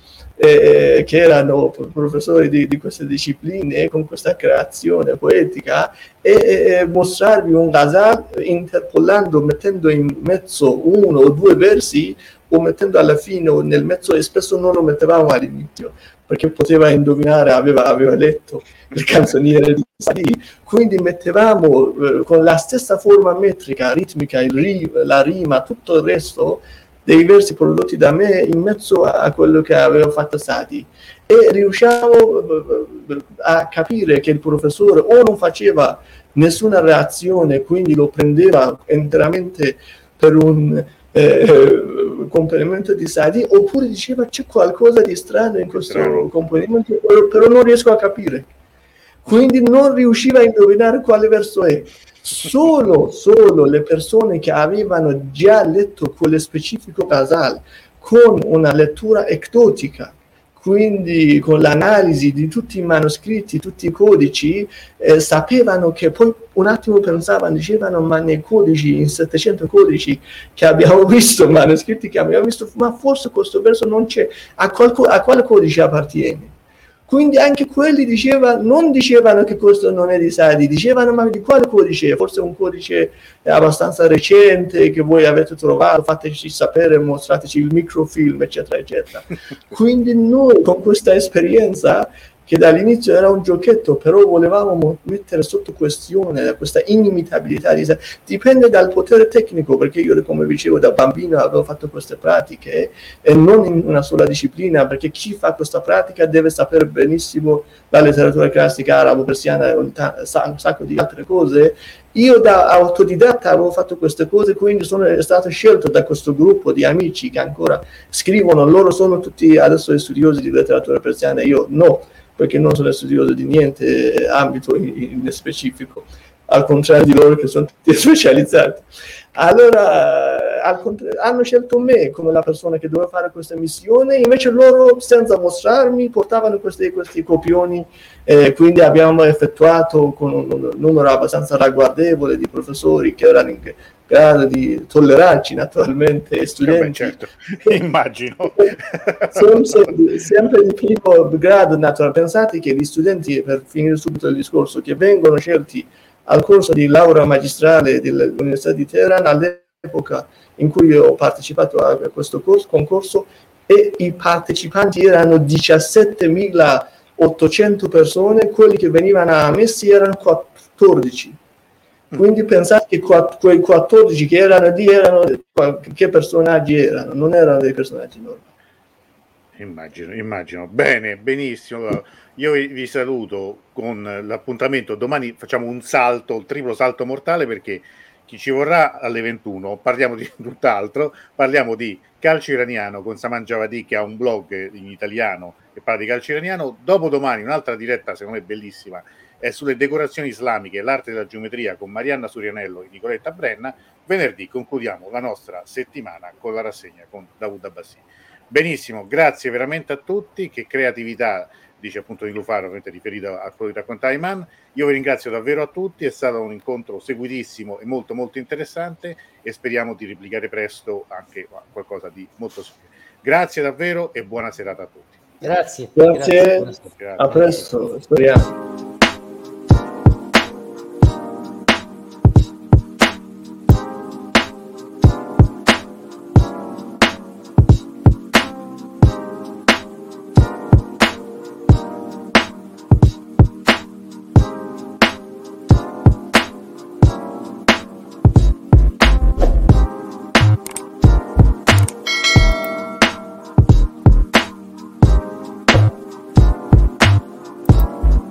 eh, che erano professori di, di, queste discipline con questa creazione poetica e, e mostrarvi un ghazal interpolando, mettendo in mezzo uno o due versi o mettendo alla fine o nel mezzo e spesso non lo mettevamo all'inizio perché poteva indovinare, aveva, aveva letto il canzoniere di Sadi, quindi mettevamo eh, con la stessa forma metrica, ritmica, ri, la rima, tutto il resto dei versi prodotti da me in mezzo a quello che aveva fatto Sadi. E riusciamo eh, a capire che il professore o non faceva nessuna reazione, quindi lo prendeva interamente per un eh, complemento di Sadi, oppure diceva c'è qualcosa di strano in questo complemento, però non riesco a capire. Quindi non riusciva a indovinare quale verso è. Solo, solo le persone che avevano già letto quello specifico casale con una lettura ectotica quindi con l'analisi di tutti i manoscritti, tutti i codici, eh, sapevano che poi un attimo pensavano, dicevano ma nei codici, in 700 codici che abbiamo *laughs* visto, manoscritti che abbiamo visto, ma forse questo verso non c'è, a, qual, a quale codice appartiene? Quindi anche quelli diceva, non dicevano che questo non è di Sadi, dicevano ma di quale codice? Forse un codice abbastanza recente che voi avete trovato, fateci sapere, mostrateci il microfilm, eccetera, eccetera. *laughs* Quindi noi con questa esperienza che dall'inizio era un giochetto, però volevamo mettere sotto questione questa inimitabilità. Di, dipende dal potere tecnico, perché io, come dicevo, da bambino avevo fatto queste pratiche e non in una sola disciplina, perché chi fa questa pratica deve sapere benissimo la letteratura classica arabo, persiana e un, un sacco di altre cose. Io da autodidatta avevo fatto queste cose, quindi sono stato scelto da questo gruppo di amici che ancora scrivono, loro sono tutti adesso studiosi di letteratura persiana, io no perché non sono studioso di niente eh, ambito in, in specifico, al contrario di loro che sono tutti *laughs* specializzati. Allora hanno scelto me come la persona che doveva fare questa missione, invece loro senza mostrarmi portavano questi, questi copioni, eh, quindi abbiamo effettuato con un numero abbastanza ragguardevole di professori che erano in, grado di tollerarci naturalmente studenti. Beh, certo. *laughs* Immagino. *laughs* Sono sempre di primo grado naturalmente. Pensate che gli studenti, per finire subito il discorso, che vengono scelti al corso di laurea magistrale dell'Università di Teheran all'epoca in cui ho partecipato a questo corso, concorso e i partecipanti erano 17.800 persone, quelli che venivano ammessi erano 14 quindi pensate che quei 14 che erano lì erano che personaggi erano, non erano dei personaggi normali. Immagino, immagino. Bene, benissimo. Io vi saluto con l'appuntamento. Domani facciamo un salto, il triplo salto mortale perché chi ci vorrà alle 21 parliamo di *laughs* tutt'altro, parliamo di calcio iraniano con Saman Javadi che ha un blog in italiano che parla di calcio iraniano. Dopodomani un'altra diretta, secondo me bellissima, è sulle decorazioni islamiche e l'arte della geometria con Marianna Surianello e Nicoletta Brenna. Venerdì concludiamo la nostra settimana con la rassegna con Davud Abbassi. Benissimo, grazie veramente a tutti. Che creatività, dice appunto di Lufaro, ovviamente riferito a quello di raccontare Iman. Io vi ringrazio davvero a tutti, è stato un incontro seguitissimo e molto molto interessante e speriamo di replicare presto anche qualcosa di molto simile. Grazie davvero e buona serata a tutti. Grazie. Grazie. grazie. A presto, speriamo.